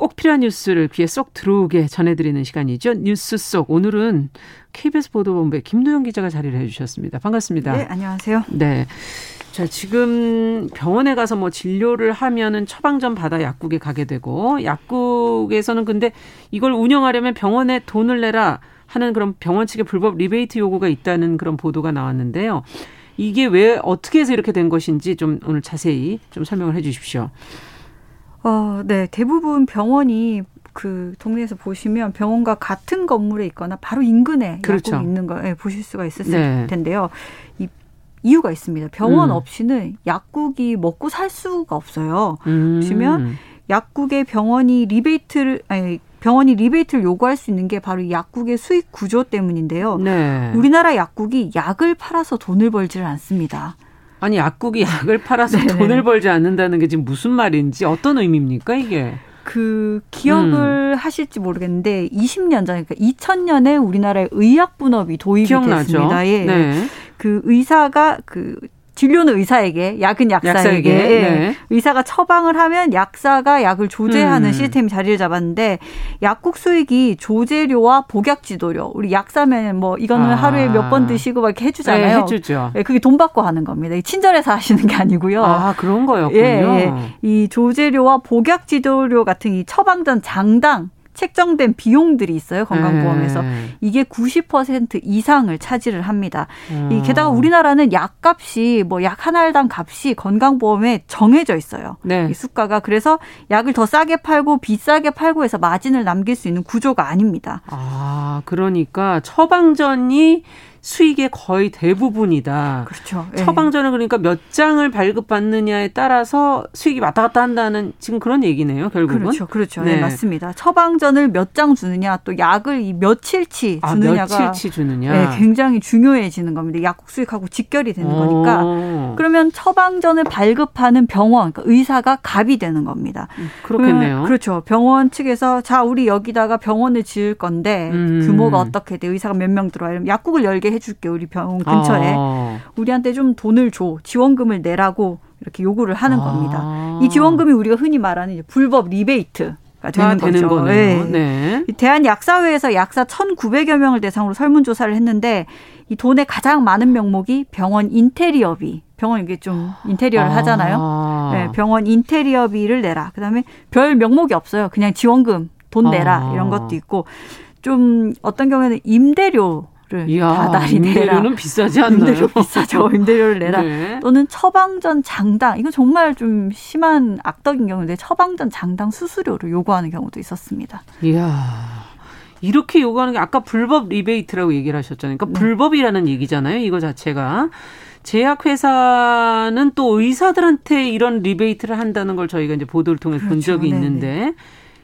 꼭 필요한 뉴스를 귀에 쏙 들어오게 전해드리는 시간이죠. 뉴스 쏙 오늘은 KBS 보도본부의 김도영 기자가 자리를 해주셨습니다. 반갑습니다. 네, 안녕하세요. 네. 자, 지금 병원에 가서 뭐 진료를 하면은 처방전 받아 약국에 가게 되고 약국에서는 근데 이걸 운영하려면 병원에 돈을 내라 하는 그런 병원 측의 불법 리베이트 요구가 있다는 그런 보도가 나왔는데요. 이게 왜 어떻게 해서 이렇게 된 것인지 좀 오늘 자세히 좀 설명을 해 주십시오. 어, 네. 대부분 병원이 그 동네에서 보시면 병원과 같은 건물에 있거나 바로 인근에 그렇죠. 약국이 있는 거 예, 보실 수가 있었을 네. 텐데요. 이 이유가 있습니다. 병원 음. 없이는 약국이 먹고 살 수가 없어요. 음. 보시면 약국에 병원이 리베이트를 아니 병원이 리베이트를 요구할 수 있는 게 바로 약국의 수익 구조 때문인데요. 네. 우리나라 약국이 약을 팔아서 돈을 벌지를 않습니다. 아니 약국이 약을 팔아서 네. 돈을 벌지 않는다는 게 지금 무슨 말인지 어떤 의미입니까 이게? 그 기억을 음. 하실지 모르겠는데 20년 전 그러니까 2000년에 우리나라의 의약 분업이 도입이 기억나죠? 됐습니다. 예. 네. 그 의사가 그 진료는 의사에게, 약은 약사에게. 약사에게 네. 의사가 처방을 하면 약사가 약을 조제하는 음. 시스템이 자리를 잡았는데 약국 수익이 조제료와 복약 지도료. 우리 약사면 뭐 이거는 아. 하루에 몇 번 드시고 막 이렇게 해주잖아요. 네, 해주죠. 네, 그게 돈 받고 하는 겁니다. 친절해서 하시는 게 아니고요. 아 그런 거였군요. 예, 예. 이 조제료와 복약 지도료 같은 이 처방전 장당 책정된 비용들이 있어요 건강보험에서 네. 이게 90% 이상을 차지를 합니다. 음. 이 게다가 우리나라는 약값이 뭐 약 한 알당 값이 건강보험에 정해져 있어요. 네. 이 수가가 그래서 약을 더 싸게 팔고 비싸게 팔고 해서 마진을 남길 수 있는 구조가 아닙니다. 아 그러니까 처방전이 수익의 거의 대부분이다. 그렇죠. 예. 처방전을 그러니까 몇 장을 발급받느냐에 따라서 수익이 왔다 갔다 한다는 지금 그런 얘기네요, 결국은. 그렇죠. 그렇죠. 네, 네 맞습니다. 처방전을 몇 장 주느냐, 또 약을 이 며칠치 아, 주느냐가 아, 며칠치 주느냐. 네, 굉장히 중요해지는 겁니다. 약국 수익하고 직결이 되는 거니까. 어. 그러면 처방전을 발급하는 병원, 그러니까 의사가 갑이 되는 겁니다. 음, 그렇겠네요. 그렇죠. 병원 측에서 자, 우리 여기다가 병원을 지을 건데 음. 규모가 어떻게 돼? 의사가 몇 명 들어와? 이러면 약국을 열게 해줄게 우리 병원 근처에 아. 우리한테 좀 돈을 줘 지원금을 내라고 이렇게 요구를 하는 아. 겁니다. 이 지원금이 우리가 흔히 말하는 불법 리베이트. 가 되는, 아, 되는 거죠. 네. 네. 대한약사회에서 약사 1,900여 명을 대상으로 설문조사를 했는데 이 돈의 가장 많은 명목이 병원 인테리어비. 병원 이게 좀 인테리어를 아. 하잖아요. 네, 병원 인테리어비를 내라. 그다음에 별 명목이 없어요. 그냥 지원금 돈 내라 아. 이런 것도 있고 좀 어떤 경우에는 임대료 다달이 임대료는 비싸지 않나요? 임대료 비싸죠. 임대료를 내라. 네. 또는 처방전 장당. 이건 정말 좀 심한 악덕인 경우인데 처방전 장당 수수료를 요구하는 경우도 있었습니다. 이야. 이렇게 요구하는 게 아까 불법 리베이트라고 얘기를 하셨잖아요. 그러니까 네. 불법이라는 얘기잖아요. 이거 자체가. 제약회사는 또 의사들한테 이런 리베이트를 한다는 걸 저희가 이제 보도를 통해 그렇죠. 본 적이 네네. 있는데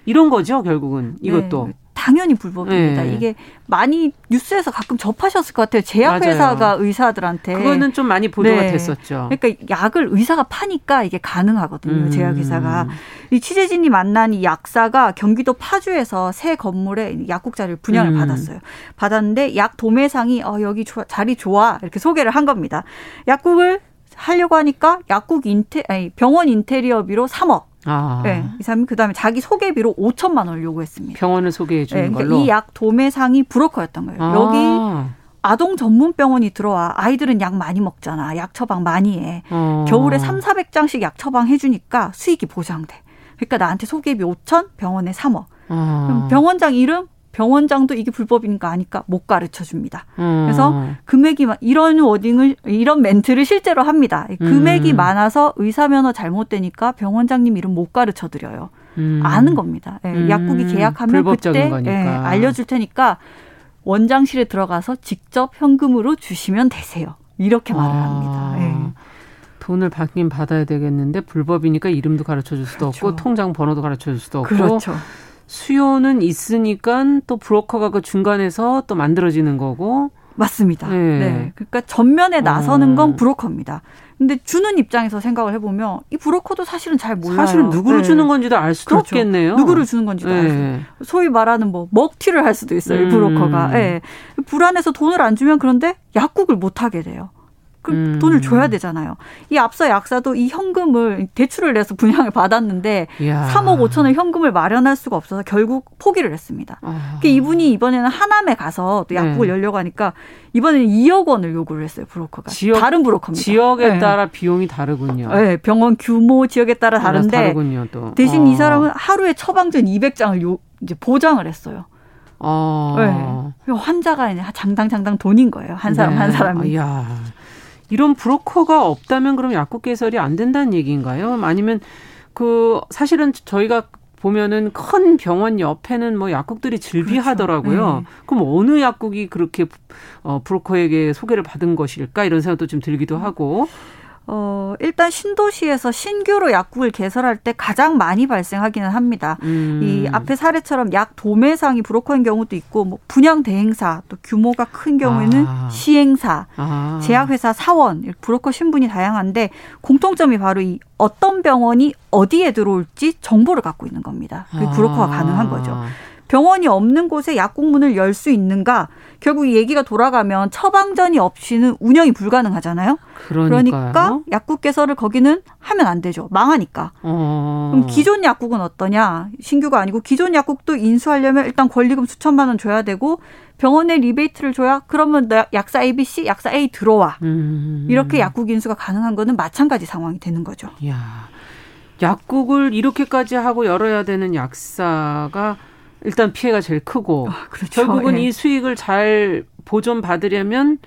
이런 거죠, 결국은 이것도. 네. 당연히 불법입니다. 네. 이게 많이 뉴스에서 가끔 접하셨을 것 같아요. 제약회사가 의사들한테. 그거는 좀 많이 보도가 네. 됐었죠. 그러니까 약을 의사가 파니까 이게 가능하거든요. 음. 제약회사가. 이 취재진이 만난 이 약사가 경기도 파주에서 새 건물에 약국자를 분양을 음. 받았어요. 받았는데 약 도매상이 어, 여기 좋아, 자리 좋아. 이렇게 소개를 한 겁니다. 약국을 하려고 하니까 약국 인테 아니 병원 인테리어비로 3억 아. 네, 이 사람이 그다음에 자기 소개비로 5천만 원을 요구했습니다. 병원을 소개해 주는 네, 그러니까 걸로. 이약 도매상이 브로커였던 거예요. 아. 여기 아동 전문 병원이 들어와 아이들은 약 많이 먹잖아. 약 처방 많이 해. 어. 겨울에 3, 400장씩 약 처방 해 주니까 수익이 보장돼. 그러니까 나한테 소개비 5천, 병원에 3억. 어. 병원장 이름 병원장도 이게 불법이니까 아니까 못 가르쳐 줍니다. 음. 그래서 금액이 이런 워딩을 이런 멘트를 실제로 합니다. 금액이 음. 많아서 의사 면허 잘못되니까 병원장님 이름 못 가르쳐 드려요. 음. 아는 겁니다. 예, 약국이 계약하면 그때 예, 알려줄 테니까 원장실에 들어가서 직접 현금으로 주시면 되세요. 이렇게 말을 아. 합니다. 예. 돈을 받긴 받아야 되겠는데 불법이니까 이름도 가르쳐 줄 수도 그렇죠. 없고 통장 번호도 가르쳐 줄 수도 없고 그렇죠. 수요는 있으니까 또 브로커가 그 중간에서 또 만들어지는 거고 맞습니다. 네. 네. 그러니까 전면에 나서는 건 어. 브로커입니다. 근데 주는 입장에서 생각을 해보면 이 브로커도 사실은 잘 몰라요. 사실은 누구를 네. 주는 건지도 알 수도 그렇죠. 없겠네요. 누구를 주는 건지도 네. 알 수. 소위 말하는 뭐 먹튀를 할 수도 있어요. 음. 이 브로커가. 네. 불안해서 돈을 안 주면 그런데 약국을 못 하게 돼요. 그 음. 돈을 줘야 되잖아요. 이 앞서 약사도 이 현금을 대출을 내서 분양을 받았는데 이야. 3억 5천을 현금을 마련할 수가 없어서 결국 포기를 했습니다. 아. 그 이분이 이번에는 하남에 가서 또 약국을 네. 열려고 하니까 이번에는 2억 원을 요구를 했어요 브로커가. 지역, 다른 브로커입니다. 지역에 네. 따라 비용이 다르군요. 네, 병원 규모 지역에 따라 다른데 다르군요, 또. 대신 어. 이 사람은 하루에 처방전 200장을 요, 이제 보장을 했어요. 어. 네. 환자가 장당 장당 돈인 거예요. 한 사람 네. 한 사람이. 이야. 이런 브로커가 없다면 그럼 약국 개설이 안 된다는 얘기인가요? 아니면 그 사실은 저희가 보면은 큰 병원 옆에는 뭐 약국들이 즐비하더라고요. 그렇죠. 네. 그럼 어느 약국이 그렇게 어 브로커에게 소개를 받은 것일까 이런 생각도 좀 들기도 하고. 어, 일단 신도시에서 신규로 약국을 개설할 때 가장 많이 발생하기는 합니다. 음. 이 앞에 사례처럼 약 도매상이 브로커인 경우도 있고, 뭐 분양 대행사, 또 규모가 큰 경우에는 아. 시행사, 아. 제약회사 사원, 브로커 신분이 다양한데 공통점이 바로 이 어떤 병원이 어디에 들어올지 정보를 갖고 있는 겁니다. 그 브로커가 가능한 거죠. 병원이 없는 곳에 약국문을 열 수 있는가? 결국 이 얘기가 돌아가면 처방전이 없이는 운영이 불가능하잖아요. 그러니까요. 그러니까 약국 개설을 거기는 하면 안 되죠. 망하니까. 어. 그럼 기존 약국은 어떠냐? 신규가 아니고 기존 약국도 인수하려면 일단 권리금 수천만 원 줘야 되고 병원에 리베이트를 줘야 그러면 약사 ABC, 약사 A 들어와. 음. 이렇게 약국 인수가 가능한 거는 마찬가지 상황이 되는 거죠. 야. 약국을 이렇게까지 하고 열어야 되는 약사가 일단 피해가 제일 크고 아, 그렇죠. 결국은 예. 이 수익을 잘 보존 받으려면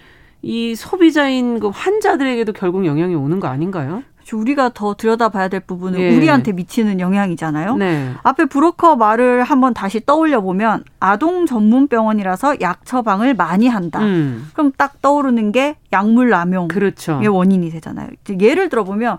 이 소비자인 그 환자들에게도 결국 영향이 오는 거 아닌가요? 그렇죠. 우리가 더 들여다봐야 될 부분은 예. 우리한테 미치는 영향이잖아요. 네. 앞에 브로커 말을 한번 다시 떠올려 보면 아동 전문 병원이라서 약 처방을 많이 한다. 음. 그럼 딱 떠오르는 게 약물 남용의 그렇죠. 원인이 되잖아요. 예를 들어 보면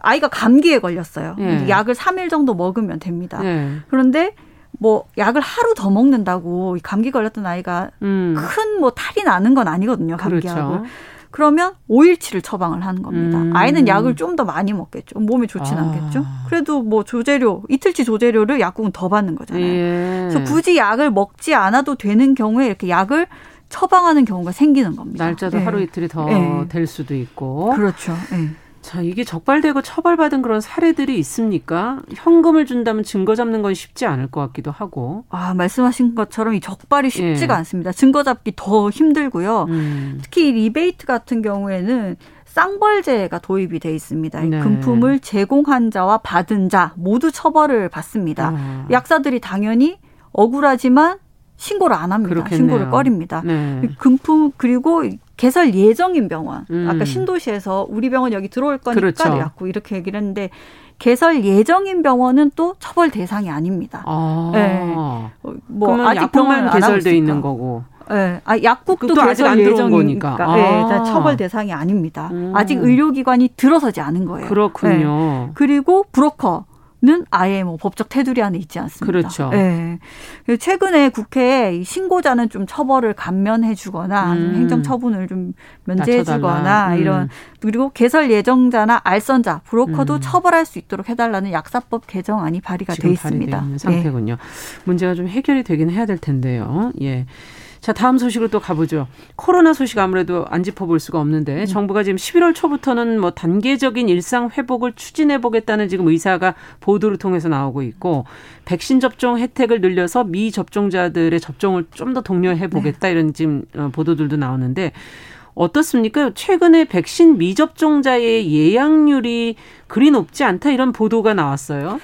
아이가 감기에 걸렸어요. 예. 약을 3일 정도 먹으면 됩니다. 예. 그런데 뭐 약을 하루 더 먹는다고 감기 걸렸던 아이가 음. 큰뭐 탈이 나는 건 아니거든요. 감기하고. 그렇죠. 그러면 5일치를 처방을 하는 겁니다. 음. 아이는 약을 좀 더 많이 먹겠죠. 몸에 좋지는 아. 않겠죠. 그래도 뭐 조재료, 이틀치 조재료를 약국은 더 받는 거잖아요. 예. 그래서 굳이 약을 먹지 않아도 되는 경우에 이렇게 약을 처방하는 경우가 생기는 겁니다. 날짜도 네. 하루 이틀이 더될 네. 수도 있고. 그렇죠. 네. 자, 이게 적발되고 처벌받은 그런 사례들이 있습니까? 현금을 준다면 증거 잡는 건 쉽지 않을 것 같기도 하고. 아, 말씀하신 것처럼 이 적발이 쉽지가 예. 않습니다. 증거 잡기 더 힘들고요. 음. 특히 리베이트 같은 경우에는 쌍벌제가 도입이 돼 있습니다. 네. 금품을 제공한 자와 받은 자 모두 처벌을 받습니다. 아. 약사들이 당연히 억울하지만 신고를 안 합니다. 그렇겠네요. 신고를 꺼립니다. 네. 금품 그리고 개설 예정인 병원. 음. 아까 신도시에서 우리 병원 여기 들어올 거니까 그렇죠. 약국 이렇게 얘기를 했는데 개설 예정인 병원은 또 처벌 대상이 아닙니다. 아. 네. 뭐 아직 병원 개설돼 있는 거고. 네. 아, 약국도 개설 예정이니까 네, 다 처벌 대상이 아닙니다. 음. 아직 의료기관이 들어서지 않은 거예요. 그렇군요. 네. 그리고 브로커 는 아예 뭐 법적 테두리 안에 있지 않습니다. 그렇죠. 네. 최근에 국회에 신고자는 좀 처벌을 감면해주거나 음. 행정 처분을 좀 면제해주거나 음. 이런 그리고 개설 예정자나 알선자 브로커도 음. 처벌할 수 있도록 해달라는 약사법 개정안이 발의가 돼 있습니다. 상태군요. 네. 문제가 좀 해결이 되긴 해야 될 텐데요. 예. 자, 다음 소식으로 또 가보죠. 코로나 소식 아무래도 안 짚어볼 수가 없는데 음. 정부가 지금 11월 초부터는 뭐 단계적인 일상 회복을 추진해 보겠다는 지금 의사가 보도를 통해서 나오고 있고 백신 접종 혜택을 늘려서 미접종자들의 접종을 좀 더 독려해 보겠다 네. 이런 지금 어, 보도들도 나오는데 어떻습니까? 최근에 백신 미접종자의 예약률이 그리 높지 않다 이런 보도가 나왔어요.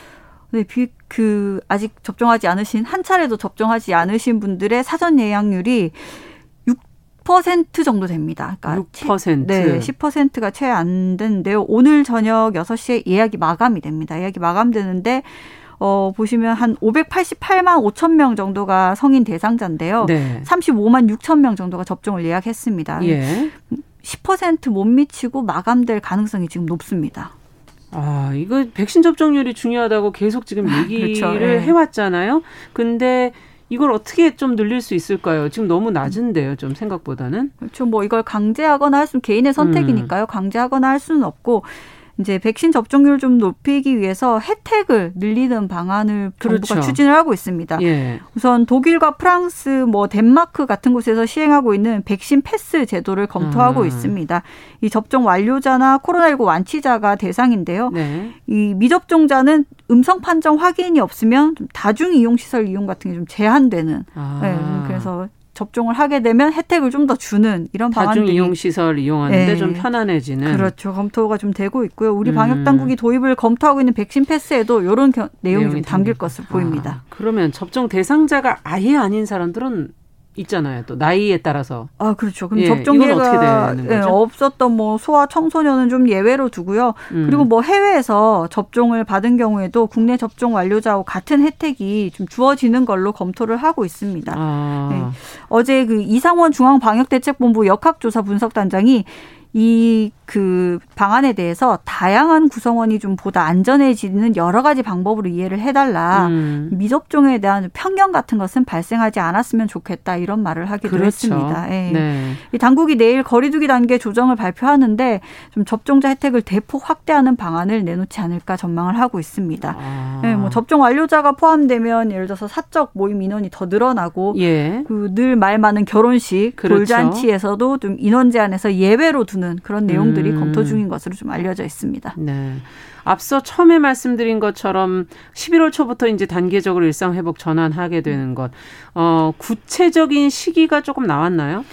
네, 비, 그 아직 접종하지 않으신 한 차례도 접종하지 않으신 분들의 사전 예약률이 6% 정도 됩니다. 그러니까 6%. 네, 10%가 채 안 되는데요. 오늘 저녁 6시에 예약이 마감이 됩니다. 예약이 마감되는데 어, 보시면 한 588만 5천 명 정도가 성인 대상자인데요. 네. 35만 6천 명 정도가 접종을 예약했습니다. 예. 10%못 미치고 마감될 가능성이 지금 높습니다. 아, 이거 백신 접종률이 중요하다고 계속 지금 아, 얘기를 그렇죠. 네. 해왔잖아요. 근데 이걸 어떻게 좀 늘릴 수 있을까요? 지금 너무 낮은데요, 좀 생각보다는. 그렇죠. 뭐 이걸 강제하거나 할 수는 개인의 선택이니까요. 음. 강제하거나 할 수는 없고 이제 백신 접종률을 좀 높이기 위해서 혜택을 늘리는 방안을 그렇죠. 정부가 추진을 하고 있습니다. 예. 우선 독일과 프랑스, 뭐 덴마크 같은 곳에서 시행하고 있는 백신 패스 제도를 검토하고 아. 있습니다. 이 접종 완료자나 코로나19 완치자가 대상인데요. 네. 이 미접종자는 음성 판정 확인이 없으면 다중 이용 시설 이용 같은 게 좀 제한되는. 아. 네, 그래서 접종을 하게 되면 혜택을 좀 더 주는 이런 다중 이용 시설 이용하는데 네. 좀 편안해지는 그렇죠 검토가 좀 되고 있고요. 우리 방역 음. 당국이 도입을 검토하고 있는 백신 패스에도 이런 내용이 좀 담길 것으로 보입니다. 아, 그러면 접종 대상자가 아예 아닌 사람들은 있잖아요. 또 나이에 따라서. 아 그렇죠. 그럼 예, 접종계가 예, 없었던 뭐 소아 청소년은 좀 예외로 두고요. 음. 그리고 뭐 해외에서 접종을 받은 경우에도 국내 접종 완료자와 같은 혜택이 좀 주어지는 걸로 검토를 하고 있습니다. 아. 네. 어제 그 이상원 중앙방역대책본부 역학조사 분석단장이 이 그 방안에 대해서 다양한 구성원이 좀 보다 안전해지는 여러 가지 방법으로 이해를 해달라. 음. 미접종에 대한 편견 같은 것은 발생하지 않았으면 좋겠다 이런 말을 하기도 그렇죠. 했습니다. 예. 네. 이 당국이 내일 거리두기 단계 조정을 발표하는데 좀 접종자 혜택을 대폭 확대하는 방안을 내놓지 않을까 전망을 하고 있습니다. 아. 예, 뭐 접종 완료자가 포함되면 예를 들어서 사적 모임 인원이 더 늘어나고 예. 그늘 말 많은 결혼식, 그렇죠. 돌잔치에서도 좀 인원 제한에서 예외로 두는 그런 내용들 이 음. 검토 중인 것으로 좀 알려져 있습니다. 네. 앞서 처음에 말씀드린 것처럼 11월 초부터 이제 단계적으로 일상 회복 전환하게 되는 것. 어, 구체적인 시기가 조금 나왔나요?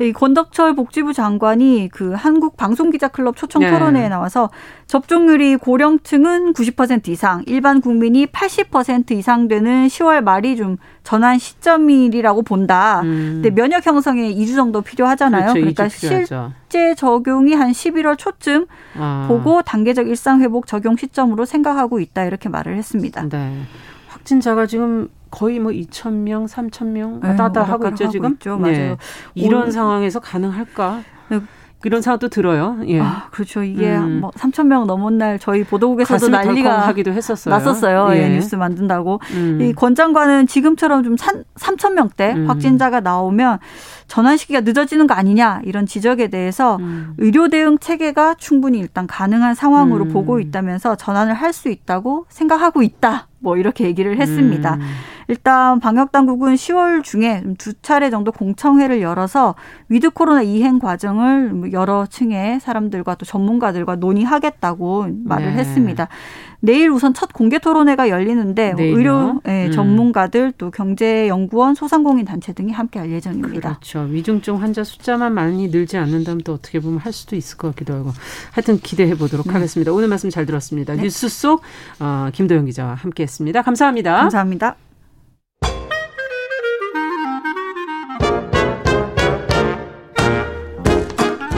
이 권덕철 복지부 장관이 그 한국 방송기자클럽 초청 네. 토론회에 나와서 접종률이 고령층은 90% 이상, 일반 국민이 80% 이상 되는 10월 말이 좀 전환 시점이라고 본다. 음. 근데 면역 형성에 2주 정도 필요하잖아요. 그렇죠, 그러니까 실제 적용이 한 11월 초쯤 아. 보고 단계적 일상 회복 적용 시점으로 생각하고 있다 이렇게 말을 했습니다. 네. 확진자가 지금 거의 뭐 2천 명, 3천 명 왔다 갔다 하고 있죠 지금. 있죠. 맞아요. 네. 이런 올... 상황에서 가능할까? 네. 이런 생각도 들어요. 예. 아, 그렇죠. 이게 음. 뭐 3천 명 넘은 날 저희 보도국에서도 난리가 하기도 했었어요. 났었어요. 예. 예, 뉴스 만든다고. 음. 이권 장관은 지금처럼 좀 3천 명대 음. 확진자가 나오면 전환 시기가 늦어지는 거 아니냐 이런 지적에 대해서 음. 의료 대응 체계가 충분히 일단 가능한 상황으로 음. 보고 있다면서 전환을 할 수 있다고 생각하고 있다. 뭐 이렇게 얘기를 했습니다. 음. 일단 방역 당국은 10월 중에 두 차례 정도 공청회를 열어서 with 코로나 이행 과정을 뭐 여러 층의 사람들과 또 전문가들과 논의하겠다고 말을 네. 했습니다. 내일 우선 첫 공개 토론회가 열리는데 내일요? 의료 네, 음. 전문가들 또 경제연구원, 소상공인 단체 등이 함께할 예정입니다. 그렇죠. 위중증 환자 숫자만 많이 늘지 않는다면 또 어떻게 보면 할 수도 있을 것 같기도 하고 하여튼 기대해 보도록 네. 하겠습니다. 오늘 말씀 잘 들었습니다. 네. 뉴스 속 어, 김도영 기자와 함께했습니다. 감사합니다. 감사합니다.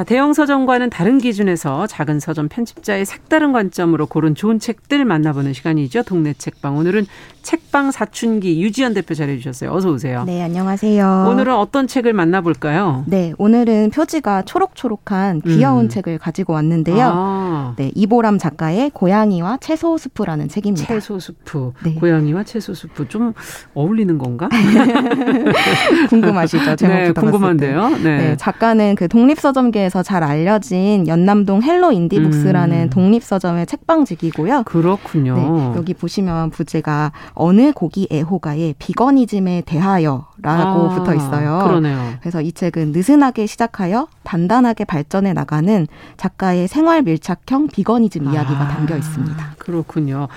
자, 대형 서점과는 다른 기준에서 작은 서점 편집자의 색다른 관점으로 고른 좋은 책들 만나보는 시간이죠. 동네 책방. 오늘은 책방 사춘기 유지연 대표 자리해 주셨어요. 어서 오세요. 네, 안녕하세요. 오늘은 어떤 책을 만나볼까요? 네, 오늘은 표지가 초록초록한 귀여운 음. 책을 가지고 왔는데요. 아. 네, 이보람 작가의 고양이와 채소 스프라는 책입니다. 채소 스프. 네. 고양이와 채소 스프 좀 어울리는 건가? 궁금하시죠? 제목 네, 궁금한데요. 네. 네. 작가는 그 독립 서점계 대해서 잘 알려진 연남동 헬로 인디북스라는 음. 독립 서점의 책방지기고요. 그렇군요. 네, 여기 보시면 부제가 어느 고기 애호가의 veganism에 대하여 라고 아, 붙어 있어요. 그러네요. 그래서 이 책은 느슨하게 시작하여 단단하게 발전해 나가는 작가의 생활 밀착형 veganism 이야기가 아, 담겨 있습니다. 그렇군요.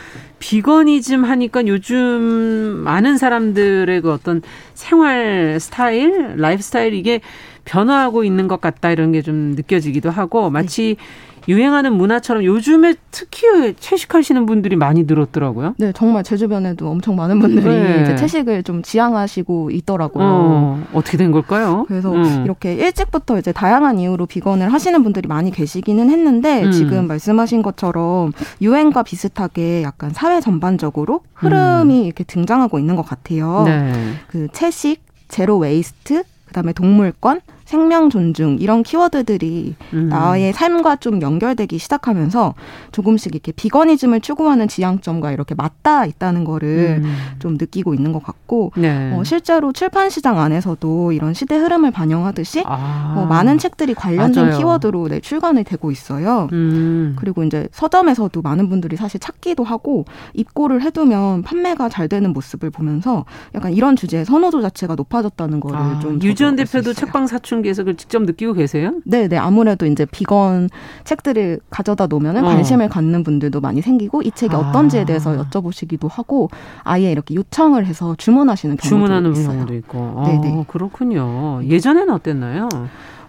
veganism 하니까 요즘 많은 사람들의 그 어떤 생활 스타일, 라이프 스타일 이게 변화하고 있는 것 같다 이런 게 좀 느껴지기도 하고 마치 네. 유행하는 문화처럼 요즘에 특히 채식하시는 분들이 많이 늘었더라고요. 네, 정말 제 주변에도 엄청 많은 분들이 네. 이제 채식을 좀 지향하시고 있더라고요. 어, 어떻게 된 걸까요? 그래서 음. 이렇게 일찍부터 이제 다양한 이유로 vegan을 하시는 분들이 많이 계시기는 했는데 음. 지금 말씀하신 것처럼 유행과 비슷하게 약간 사회 전반적으로 흐름이 음. 이렇게 등장하고 있는 것 같아요. 네. 그 채식, zero waste, 그다음에 동물권, 생명 존중 이런 키워드들이 음. 나의 삶과 좀 연결되기 시작하면서 조금씩 이렇게 veganism을 추구하는 지향점과 이렇게 맞닿아 있다는 거를 음. 좀 느끼고 있는 것 같고 네. 어, 실제로 출판 시장 안에서도 이런 시대 흐름을 반영하듯이 아. 어, 많은 책들이 관련된 맞아요. 키워드로 네, 출간이 되고 있어요. 음. 그리고 이제 서점에서도 많은 분들이 사실 찾기도 하고 입고를 해두면 판매가 잘 되는 모습을 보면서 약간 이런 주제의 선호도 자체가 높아졌다는 거를 아. 좀 유지원 대표도 책방 사춘 사춘기에서 그걸 직접 느끼고 계세요? 네, 네. 아무래도 이제 비건 책들을 가져다 놓으면 어. 관심을 갖는 분들도 많이 생기고 이 책이 아. 어떤지에 대해서 여쭤보시기도 하고 아예 이렇게 요청을 해서 주문하시는 경우도 주문하는 있어요. 경우도 있고. 네, 네. 그렇군요. 예전에는 어땠나요?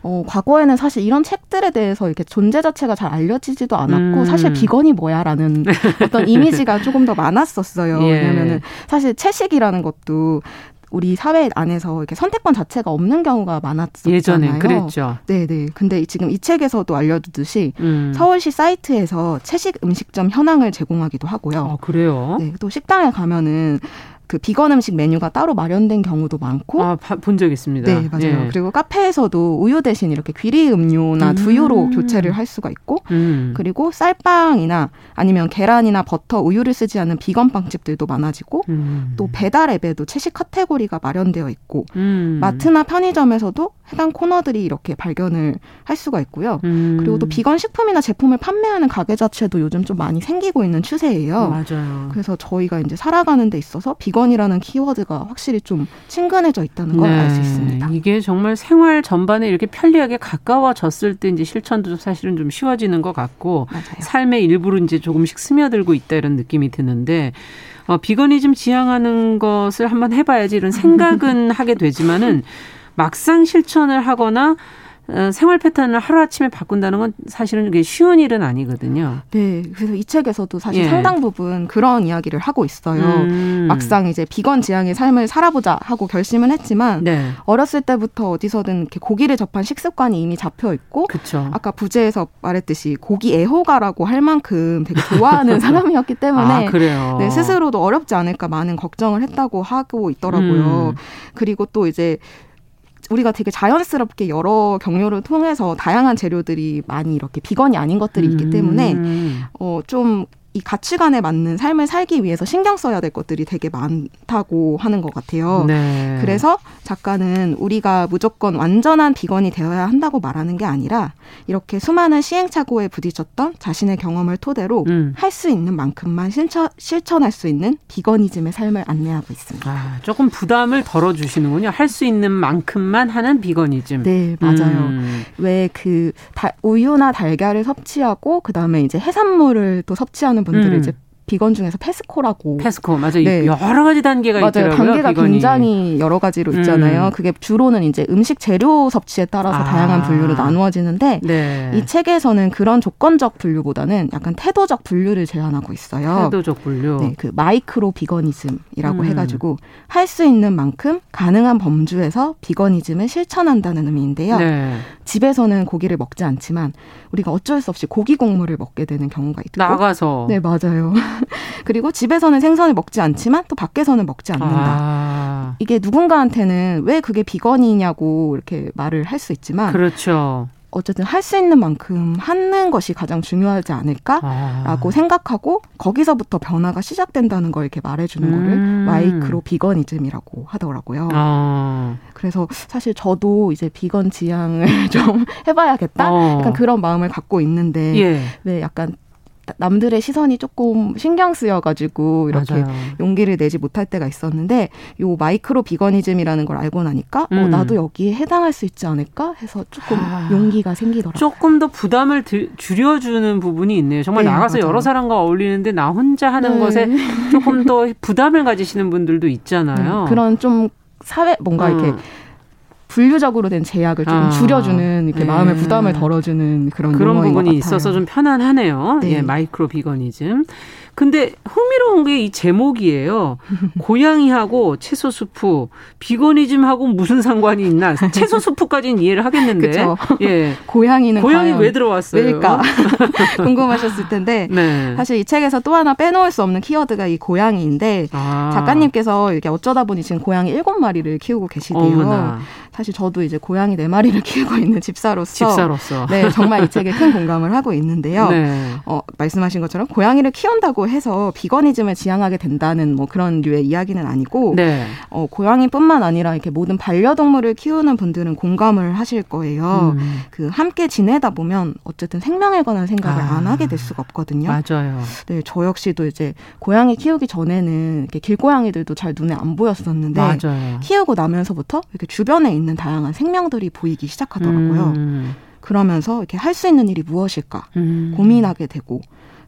어, 과거에는 사실 이런 책들에 대해서 이렇게 존재 자체가 잘 알려지지도 않았고 음. 사실 비건이 뭐야라는 어떤 이미지가 조금 더 많았었어요. 예. 왜냐면은 사실 채식이라는 것도 우리 사회 안에서 이렇게 선택권 자체가 없는 경우가 많았었잖아요. 예전에 그랬죠. 네, 네. 근데 지금 이 책에서도 알려두듯이 음. 서울시 사이트에서 채식 음식점 현황을 제공하기도 하고요. 아, 그래요? 네, 또 식당에 가면은 그 비건 음식 메뉴가 따로 마련된 경우도 많고. 아, 본 적 있습니다. 네, 맞아요. 예. 그리고 카페에서도 우유 대신 이렇게 귀리 음료나 음. 두유로 교체를 할 수가 있고, 음. 그리고 쌀빵이나 아니면 계란이나 버터, 우유를 쓰지 않은 비건 빵집들도 많아지고, 음. 또 배달 앱에도 채식 카테고리가 마련되어 있고, 음. 마트나 편의점에서도 해당 코너들이 이렇게 발견을 할 수가 있고요. 음. 그리고 또 비건 식품이나 제품을 판매하는 가게 자체도 요즘 좀 많이 생기고 있는 추세예요. 맞아요. 그래서 저희가 이제 살아가는 데 있어서 비 건이라는 키워드가 확실히 좀 친근해져 있다는 걸 알수 네. 있습니다. 이게 정말 생활 전반에 이렇게 편리하게 가까워졌을 때 이제 실천도 사실은 좀 쉬워지는 것 같고 맞아요. 삶의 일부로 이제 조금씩 스며들고 있다 이런 느낌이 드는데 어, 비건이즘 지향하는 것을 한번 해봐야지 이런 생각은 하게 되지만은 막상 실천을 하거나 어, 생활 패턴을 하루아침에 바꾼다는 건 사실은 그게 쉬운 일은 아니거든요. 네. 그래서 이 책에서도 사실 예. 상당 부분 그런 이야기를 하고 있어요. 음. 막상 이제 비건 지향의 삶을 살아보자 하고 결심은 했지만 네. 어렸을 때부터 어디서든 이렇게 고기를 접한 식습관이 이미 잡혀 있고 그쵸. 아까 부제에서 말했듯이 고기 애호가라고 할 만큼 되게 좋아하는 사람이었기 때문에 아, 네, 스스로도 어렵지 않을까 많은 걱정을 했다고 하고 있더라고요. 음. 그리고 또 이제 우리가 되게 자연스럽게 여러 경로를 통해서 다양한 재료들이 많이 이렇게 비건이 아닌 것들이 있기 때문에 음. 어좀 이 가치관에 맞는 삶을 살기 위해서 신경 써야 될 것들이 되게 많다고 하는 것 같아요. 네. 그래서 작가는 우리가 무조건 완전한 비건이 되어야 한다고 말하는 게 아니라 이렇게 수많은 시행착오에 부딪혔던 자신의 경험을 토대로 음. 할수 있는 만큼만 실천, 실천할 수 있는 비건이즘의 삶을 안내하고 있습니다. 아, 조금 부담을 덜어주시는군요. 할 수 있는 만큼만 하는 비건이즘. 네, 맞아요. 음. 왜그 우유나 달걀을 섭취하고 그 다음에 이제 해산물을 또 섭취하는 분들을 음. 이제 비건 중에서 페스코라고. 페스코 맞아요. 네. 여러 가지 단계가 맞아요. 있더라고요. 단계가 비건이. 굉장히 여러 가지로 있잖아요. 음. 그게 주로는 이제 음식 재료 섭취에 따라서 아. 다양한 분류로 나누어지는데 네. 이 책에서는 그런 조건적 분류보다는 약간 태도적 분류를 제안하고 있어요. 태도적 분류. 네, 그 마이크로 비건이즘이라고 음. 해가지고 할 수 있는 만큼 가능한 범주에서 비건이즘을 실천한다는 의미인데요. 네. 집에서는 고기를 먹지 않지만 우리가 어쩔 수 없이 고기 곡물을 먹게 되는 경우가 있고 나가서 네 맞아요. 그리고 집에서는 생선을 먹지 않지만 또 밖에서는 먹지 않는다. 아. 이게 누군가한테는 왜 그게 비건이냐고 이렇게 말을 할 수 있지만 그렇죠. 어쨌든 할 수 있는 만큼 하는 것이 가장 중요하지 않을까라고 아. 생각하고 거기서부터 변화가 시작된다는 걸 이렇게 말해주는 음. 거를 마이크로 비건이즘이라고 하더라고요. 아. 그래서 사실 저도 이제 비건 지향을 좀 해봐야겠다. 어. 약간 그런 마음을 갖고 있는데 예. 왜 약간 남들의 시선이 조금 신경 쓰여가지고 이렇게 맞아요. 용기를 내지 못할 때가 있었는데 요 마이크로 비거니즘이라는 걸 알고 나니까 어, 음. 어, 나도 여기에 해당할 수 있지 않을까 해서 조금 아, 용기가 생기더라고요. 조금 더 부담을 들, 줄여주는 부분이 있네요. 정말 네, 나가서 맞아요. 여러 사람과 어울리는데 나 혼자 하는 네. 것에 조금 더 부담을 가지시는 분들도 있잖아요. 네, 그런 좀 사회 뭔가 음. 이렇게 분류적으로 된 제약을 좀 아, 줄여주는 이렇게 네. 마음의 부담을 덜어주는 그런 그런 부분이 있어서 좀 편안하네요. 네. 예, 마이크로 비거니즘. 근데 흥미로운 게 이 제목이에요. 고양이하고 채소 수프, 비거니즘하고 무슨 상관이 있나? 채소 수프까지는 이해를 하겠는데. 예. 고양이는 고양이 왜 들어왔어요? 왜일까? 궁금하셨을 텐데. 네. 사실 이 책에서 또 하나 빼놓을 수 없는 키워드가 이 고양이인데 아. 작가님께서 이렇게 어쩌다 보니 지금 고양이 일곱 마리를 키우고 계시대요. 어머나. 사실 저도 이제 고양이 네 마리를 키우고 있는 집사로서 집사로서 네 정말 이 책에 큰 공감을 하고 있는데요. 네. 어, 말씀하신 것처럼 고양이를 키운다고 해서 비거니즘을 지향하게 된다는 뭐 그런 류의 이야기는 아니고 네. 어, 고양이뿐만 아니라 이렇게 모든 반려동물을 키우는 분들은 공감을 하실 거예요. 음. 그 함께 지내다 보면 어쨌든 생명에 관한 생각을 아. 안 하게 될 수가 없거든요. 맞아요. 네, 저 역시도 이제 고양이 키우기 전에는 이렇게 길고양이들도 잘 눈에 안 보였었는데 맞아요. 키우고 나면서부터 이렇게 주변에 있는 있는 다양한 생명들이 보이기 시작하더라고요. 음. 그러면서 이렇게 할 수 있는 일이 무엇일까 음. 고민하게 되고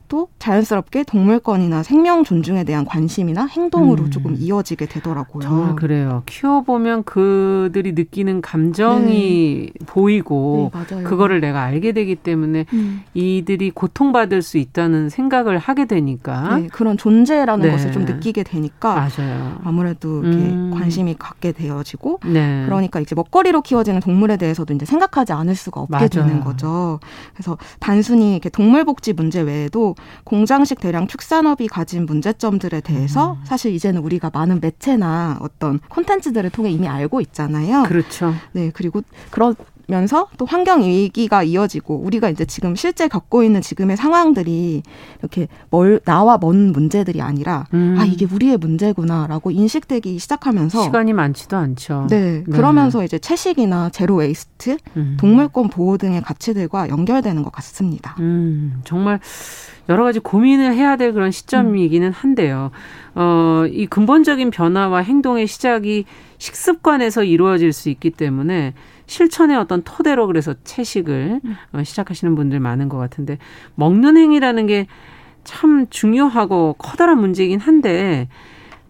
또 자연스럽게 동물권이나 생명 존중에 대한 관심이나 행동으로 음. 조금 이어지게 되더라고요. 정말 그래요. 키워보면 그들이 느끼는 감정이 네. 보이고 네, 그거를 내가 알게 되기 때문에 음. 이들이 고통받을 수 있다는 생각을 하게 되니까 네, 그런 존재라는 네. 것을 좀 느끼게 되니까 맞아요. 아무래도 이렇게 음. 관심이 갖게 되어지고 네. 그러니까 이제 먹거리로 키워지는 동물에 대해서도 이제 생각하지 않을 수가 없게 맞아요. 되는 거죠. 그래서 단순히 이렇게 동물 복지 문제 외에도 공장식 대량 축산업이 가진 문제점들에 대해서 음. 사실 이제는 우리가 많은 매체나 어떤 콘텐츠들을 통해 이미 알고 있잖아요. 그렇죠. 네, 그리고 그런 면서 또 환경 위기가 이어지고 우리가 이제 지금 실제 겪고 있는 지금의 상황들이 이렇게 멀 나와 먼 문제들이 아니라 음. 아 이게 우리의 문제구나라고 인식되기 시작하면서 시간이 많지도 않죠. 네, 네. 그러면서 이제 채식이나 zero waste, 음. 동물권 보호 등의 가치들과 연결되는 것 같습니다. 음, 정말 여러 가지 고민을 해야 될 그런 시점이기는 한데요. 어, 이 근본적인 변화와 행동의 시작이 식습관에서 이루어질 수 있기 때문에 실천의 어떤 토대로 그래서 채식을 어, 시작하시는 분들 많은 것 같은데 먹는 행위라는 게 참 중요하고 커다란 문제이긴 한데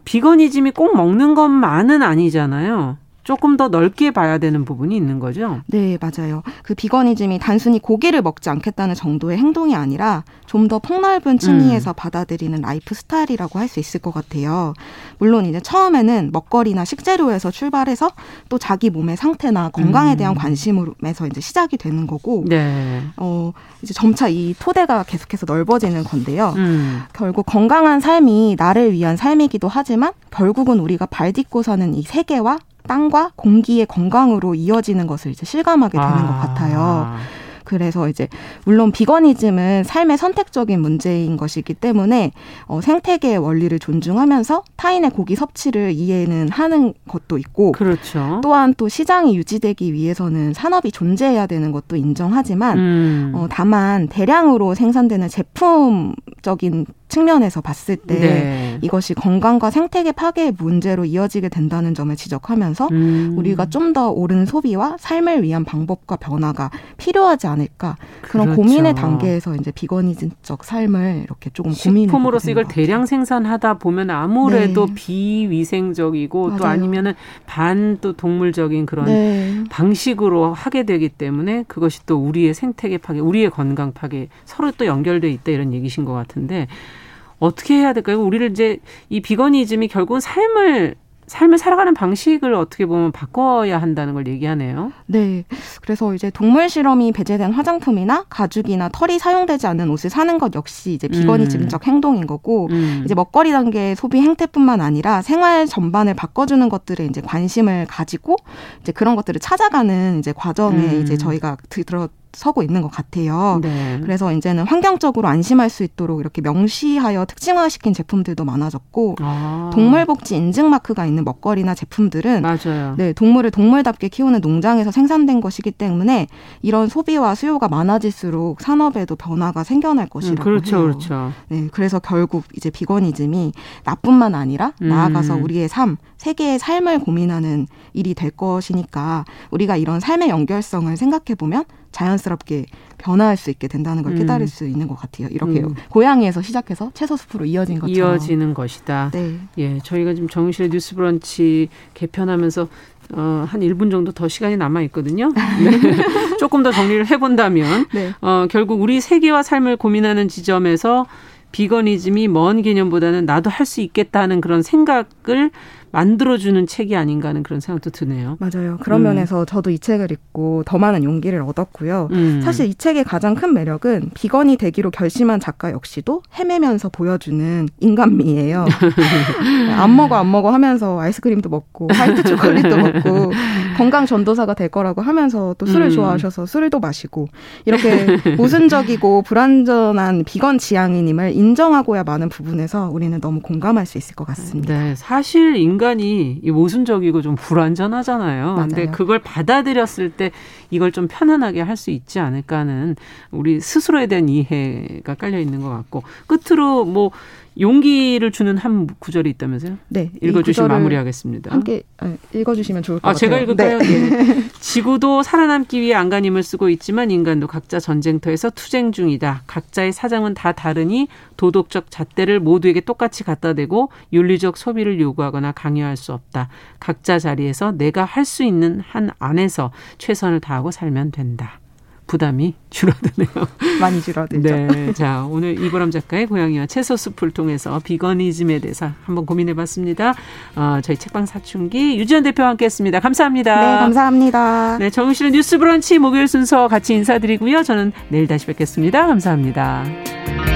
veganism이 꼭 먹는 것만은 아니잖아요. 조금 더 넓게 봐야 되는 부분이 있는 거죠. 네, 맞아요. 그 veganism이 단순히 고기를 먹지 않겠다는 정도의 행동이 아니라 좀 더 폭넓은 층위에서 음. 받아들이는 lifestyle이라고 할 수 있을 것 같아요. 물론 이제 처음에는 먹거리나 식재료에서 출발해서 또 자기 몸의 상태나 건강에 음. 대한 관심으로서 이제 시작이 되는 거고, 네. 어 이제 점차 이 토대가 계속해서 넓어지는 건데요. 음. 결국 건강한 삶이 나를 위한 삶이기도 하지만 결국은 우리가 발 딛고 사는 이 세계와 땅과 공기의 건강으로 이어지는 것을 이제 실감하게 되는 아. 것 같아요. 그래서 이제 물론 비거니즘은 삶의 선택적인 문제인 것이기 때문에 어, 생태계의 원리를 존중하면서 타인의 고기 섭취를 이해는 하는 것도 있고 그렇죠. 또한 또 시장이 유지되기 위해서는 산업이 존재해야 되는 것도 인정하지만 음. 어, 다만 대량으로 생산되는 제품적인 측면에서 봤을 때 네. 이것이 건강과 생태계 파괴의 문제로 이어지게 된다는 점을 지적하면서 음. 우리가 좀 더 옳은 소비와 삶을 위한 방법과 변화가 필요하지 않을까 그런 그렇죠. 고민의 단계에서 이제 비거니즘적 삶을 이렇게 조금 고민해 식품으로서 이걸 대량 생산하다 보면 아무래도 네. 비위생적이고 맞아요. 또 아니면은 반 또 동물적인 그런 네. 방식으로 하게 되기 때문에 그것이 또 우리의 생태계 파괴, 우리의 건강 파괴 서로 또 연결돼 있다 이런 얘기신 것 같은데 어떻게 해야 될까요? 우리를 이제 이 비거니즘이 결국은 삶을 삶을 살아가는 방식을 어떻게 보면 바꿔야 한다는 걸 얘기하네요. 네. 그래서 이제 동물 실험이 배제된 화장품이나 가죽이나 털이 사용되지 않는 옷을 사는 것 역시 이제 비거니즘적 음. 행동인 거고 음. 이제 먹거리 단계의 소비 행태뿐만 아니라 생활 전반을 바꿔주는 것들에 이제 관심을 가지고 이제 그런 것들을 찾아가는 이제 과정에 음. 이제 저희가 들어 서고 있는 것 같아요. 네. 그래서 이제는 환경적으로 안심할 수 있도록 이렇게 명시하여 특징화시킨 제품들도 많아졌고 아. 동물복지 인증 마크가 있는 먹거리나 제품들은 맞아요. 네, 동물을 동물답게 키우는 농장에서 생산된 것이기 때문에 이런 소비와 수요가 많아질수록 산업에도 변화가 생겨날 것이라고 음, 그렇죠, 해요. 그렇죠. 네, 그래서 결국 이제 비거니즘이 나뿐만 아니라 음. 나아가서 우리의 삶, 세계의 삶을 고민하는 일이 될 것이니까 우리가 이런 삶의 연결성을 생각해 보면 자연스럽게 변화할 수 있게 된다는 걸 음. 깨달을 수 있는 것 같아요. 이렇게 음. 고양이에서 시작해서 채소 숲으로 이어진 것처럼 이어지는 것이다. 네. 예, 저희가 지금 정실의 뉴스브런치 개편하면서 어, 한 1분 정도 더 시간이 남아 있거든요. 네. 조금 더 정리를 해본다면, 네. 어, 결국 우리 세계와 삶을 고민하는 지점에서 비거니즘이 먼 개념보다는 나도 할 수 있겠다는 그런 생각을 만들어주는 책이 아닌가 하는 그런 생각도 드네요. 맞아요. 그런 음. 면에서 저도 이 책을 읽고 더 많은 용기를 얻었고요. 음. 사실 이 책의 가장 큰 매력은 비건이 되기로 결심한 작가 역시도 헤매면서 보여주는 인간미예요. 안 먹어 안 먹어 하면서 아이스크림도 먹고 화이트 초콜릿도 먹고 건강 전도사가 될 거라고 하면서 또 술을 음. 좋아하셔서 술도 마시고 이렇게 모순적이고 불완전한 비건 지향인임을 인정하고야 많은 부분에서 우리는 너무 공감할 수 있을 것 같습니다. 네, 사실 인간 인간이 모순적이고 좀 불완전하잖아요. 맞아요. 근데 그걸 받아들였을 때 이걸 좀 편안하게 할 수 있지 않을까 하는 우리 스스로에 대한 이해가 깔려 있는 것 같고 끝으로 뭐 용기를 주는 한 구절이 있다면서요? 네. 읽어주시면 마무리하겠습니다. 함께 아, 읽어주시면 좋을 것 아, 같아요. 제가 읽을까요? 네. 네. 지구도 살아남기 위해 안간힘을 쓰고 있지만 인간도 각자 전쟁터에서 투쟁 중이다. 각자의 사정은 다 다르니 도덕적 잣대를 모두에게 똑같이 갖다 대고 윤리적 소비를 요구하거나 강요할 수 없다. 각자 자리에서 내가 할 수 있는 한 안에서 최선을 다하고 살면 된다. 부담이 줄어드네요. 많이 줄어들죠. 네. 자, 오늘 이보람 작가의 고양이와 채소 숲을 통해서 비거니즘에 대해서 한번 고민해 봤습니다. 어, 저희 책방 사춘기 유지연 대표와 함께 했습니다. 감사합니다. 네, 감사합니다. 네, 정우실의 뉴스 브런치 목요일 순서 같이 인사드리고요. 저는 내일 다시 뵙겠습니다. 감사합니다.